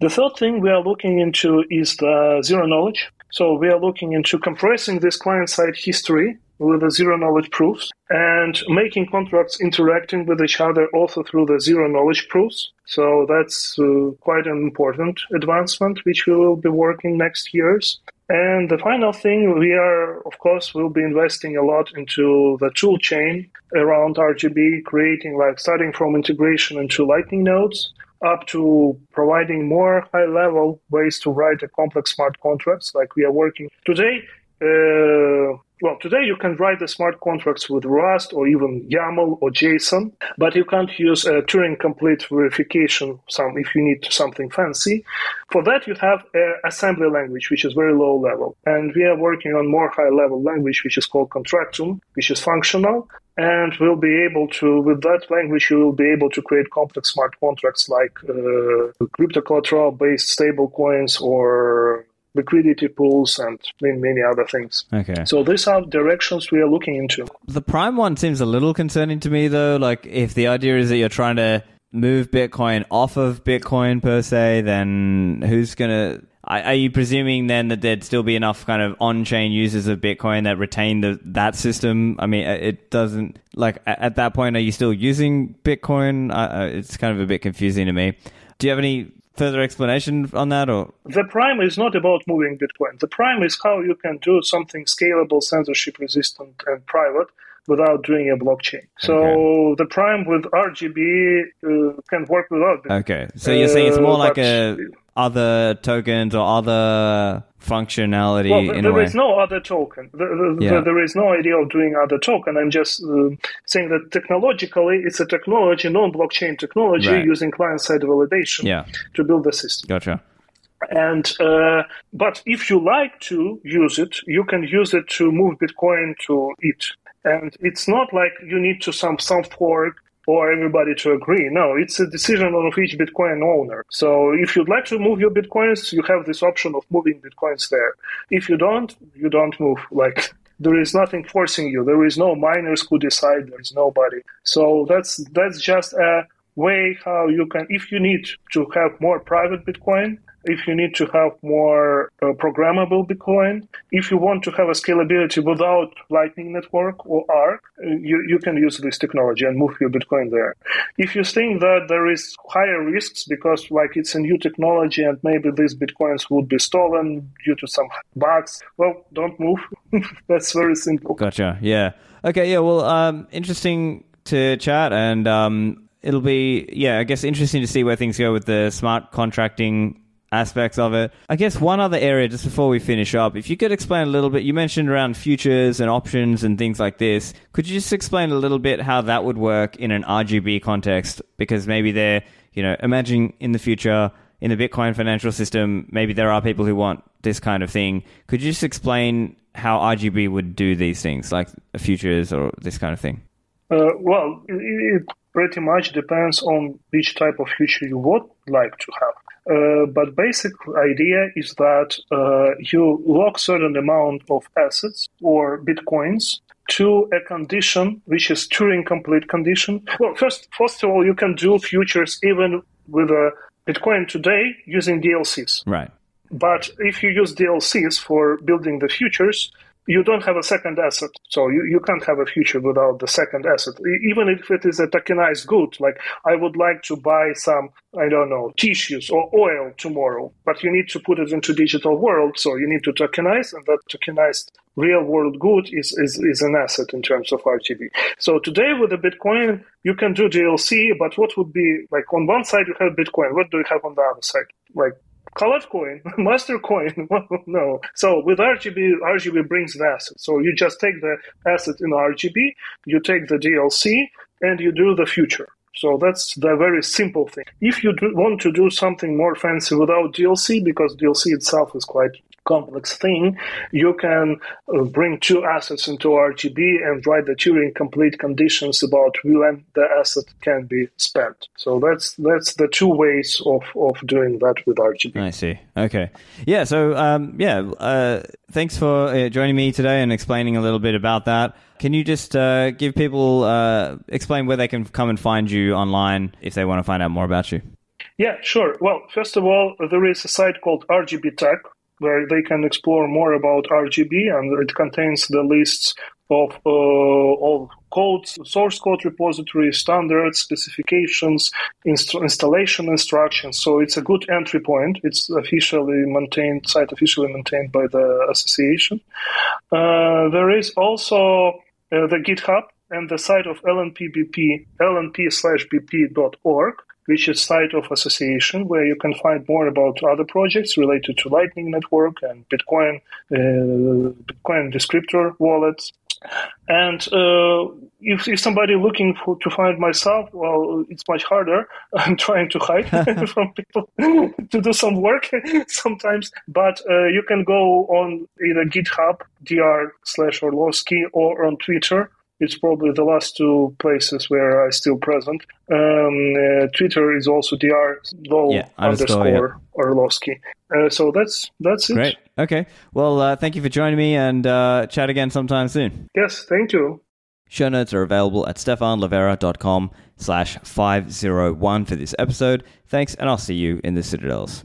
[SPEAKER 2] The third thing we are looking into is the zero knowledge. So we are looking into compressing this client-side history with the zero knowledge proofs and making contracts interacting with each other also through the zero knowledge proofs. So that's uh, quite an important advancement, which we will be working next years. And the final thing, we are, of course, will be investing a lot into the tool chain around RGB, creating like starting from integration into Lightning nodes up to providing more high level ways to write a complex smart contracts like we are working today. Uh, well, today you can write the smart contracts with Rust or even YAML or JSON, but you can't use a Turing complete verification some if you need something fancy. For that, you have an assembly language, which is very low level. And we are working on more high level language, which is called Contractum, which is functional. And we'll be able to, with that language, you will be able to create complex smart contracts like uh, crypto collateral based stable coins or liquidity pools, and many, many other things.
[SPEAKER 1] Okay.
[SPEAKER 2] So these are directions we are looking into.
[SPEAKER 1] The prime one seems a little concerning to me, though. Like, if the idea is that you're trying to move Bitcoin off of Bitcoin per se, then who's going to. Are you presuming then that there'd still be enough kind of on-chain users of Bitcoin that retain the, that system? I mean, it doesn't like at that point. Are you still using Bitcoin? Uh, it's kind of a bit confusing to me. Do you have any further explanation on that or
[SPEAKER 2] the prime is not about moving bitcoin the prime is how you can do something scalable censorship resistant and private without doing a blockchain. So
[SPEAKER 1] Okay.
[SPEAKER 2] the Prime with RGB uh, can work without. it.
[SPEAKER 1] Okay, so you're saying it's more
[SPEAKER 2] Uh,
[SPEAKER 1] like a other tokens or other functionality
[SPEAKER 2] Well,
[SPEAKER 1] in a
[SPEAKER 2] there
[SPEAKER 1] way.
[SPEAKER 2] is no other token. The- the-
[SPEAKER 1] Yeah.
[SPEAKER 2] the- there is no idea of doing other token. I'm just uh, saying that technologically, it's a technology, non-blockchain technology,
[SPEAKER 1] Right.
[SPEAKER 2] using client-side validation
[SPEAKER 1] yeah,
[SPEAKER 2] to build the system.
[SPEAKER 1] gotcha.
[SPEAKER 2] And uh, but if you like to use it, you can use it to move Bitcoin to it. And it's not like you need to some some fork or everybody to agree. No, it's a decision of each Bitcoin owner. So if you'd like to move your Bitcoins, you have this option of moving Bitcoins there. If you don't, you don't move. Like there is nothing forcing you. There is no miners who decide. There is nobody. So that's that's just a way how you can, if you need to have more private Bitcoin, if you need to have more uh, programmable Bitcoin, if you want to have a scalability without Lightning Network or Ark, uh, you, you can use this technology and move your Bitcoin there. If you think that there is higher risks because like it's a new technology and maybe these Bitcoins would be stolen due to some bugs, well, don't move. That's very simple.
[SPEAKER 1] Gotcha. Yeah. Okay. Yeah. Well, um, interesting to chat, and um, it'll be yeah, I guess interesting to see where things go with the smart contracting aspects of it. I guess one other area just before we finish up, if you could explain a little bit. You mentioned around futures and options and things like this. Could you just explain a little bit how that would work in an RGB context? Because maybe they're you know, imagine in the future in the Bitcoin financial system, maybe there are people who want this kind of thing. Could you just explain how RGB would do these things, like futures or this kind of thing?
[SPEAKER 2] Uh, well, it, it pretty much depends on which type of future you would like to have. Uh, but basic idea is that uh, you lock certain amount of assets or bitcoins to a condition which is Turing complete condition. Well, first, first of all, you can do futures even with a Bitcoin today using DLCs.
[SPEAKER 1] Right.
[SPEAKER 2] But if you use DLCs for building the futures, you don't have a second asset. So you, you can't have a future without the second asset. Even if it is a tokenized good, like I would like to buy some, I don't know, tissues or oil tomorrow, but you need to put it into digital world. So you need to tokenize and that tokenized real world good is, is, is an asset in terms of RGB. So today with the Bitcoin, you can do DLC, but what would be like on one side you have Bitcoin. What do you have on the other side? Like colored coin, Mastercoin. no. So with RGB, RGB brings the asset. So you just take the asset in RGB, you take the DLC, and you do the future. So that's the very simple thing. If you do want to do something more fancy without DLC, because DLC itself is quite complex thing, you can uh, bring two assets into RGB and write the Turing complete conditions about when the asset can be spent. So that's that's the two ways of, of doing that with RGB.
[SPEAKER 1] I see. Okay. Yeah. So, um, yeah. Uh, thanks for uh, joining me today and explaining a little bit about that. Can you just uh, give people uh, explain where they can come and find you online if they want to find out more about you?
[SPEAKER 2] Yeah, sure. Well, first of all, there is a site called RGB Tech where they can explore more about RGB, and it contains the lists of uh, all codes, source code repository, standards, specifications, inst- installation instructions. So it's a good entry point. It's officially maintained, site officially maintained by the association. Uh, there is also uh, the GitHub and the site of LNPBP, lnp slash bp.org which is site of association where you can find more about other projects related to Lightning Network and Bitcoin, uh, Bitcoin descriptor wallets. And uh, if, if somebody looking for, to find myself, well, it's much harder. I'm trying to hide from people to do some work sometimes. But uh, you can go on either GitHub, dr slash Orlovsky, or on Twitter, it's probably the last two places where I'm still present. Um, uh, Twitter is also dr low
[SPEAKER 1] Yeah, underscore,
[SPEAKER 2] underscore Orlovsky. Uh, so that's that's it.
[SPEAKER 1] Great. Okay. Well, uh, thank you for joining me and uh, chat again sometime soon.
[SPEAKER 2] Yes, thank you.
[SPEAKER 1] Show notes are available at stephanlivera.com slash 501 for this episode. Thanks, and I'll see you in the Citadels.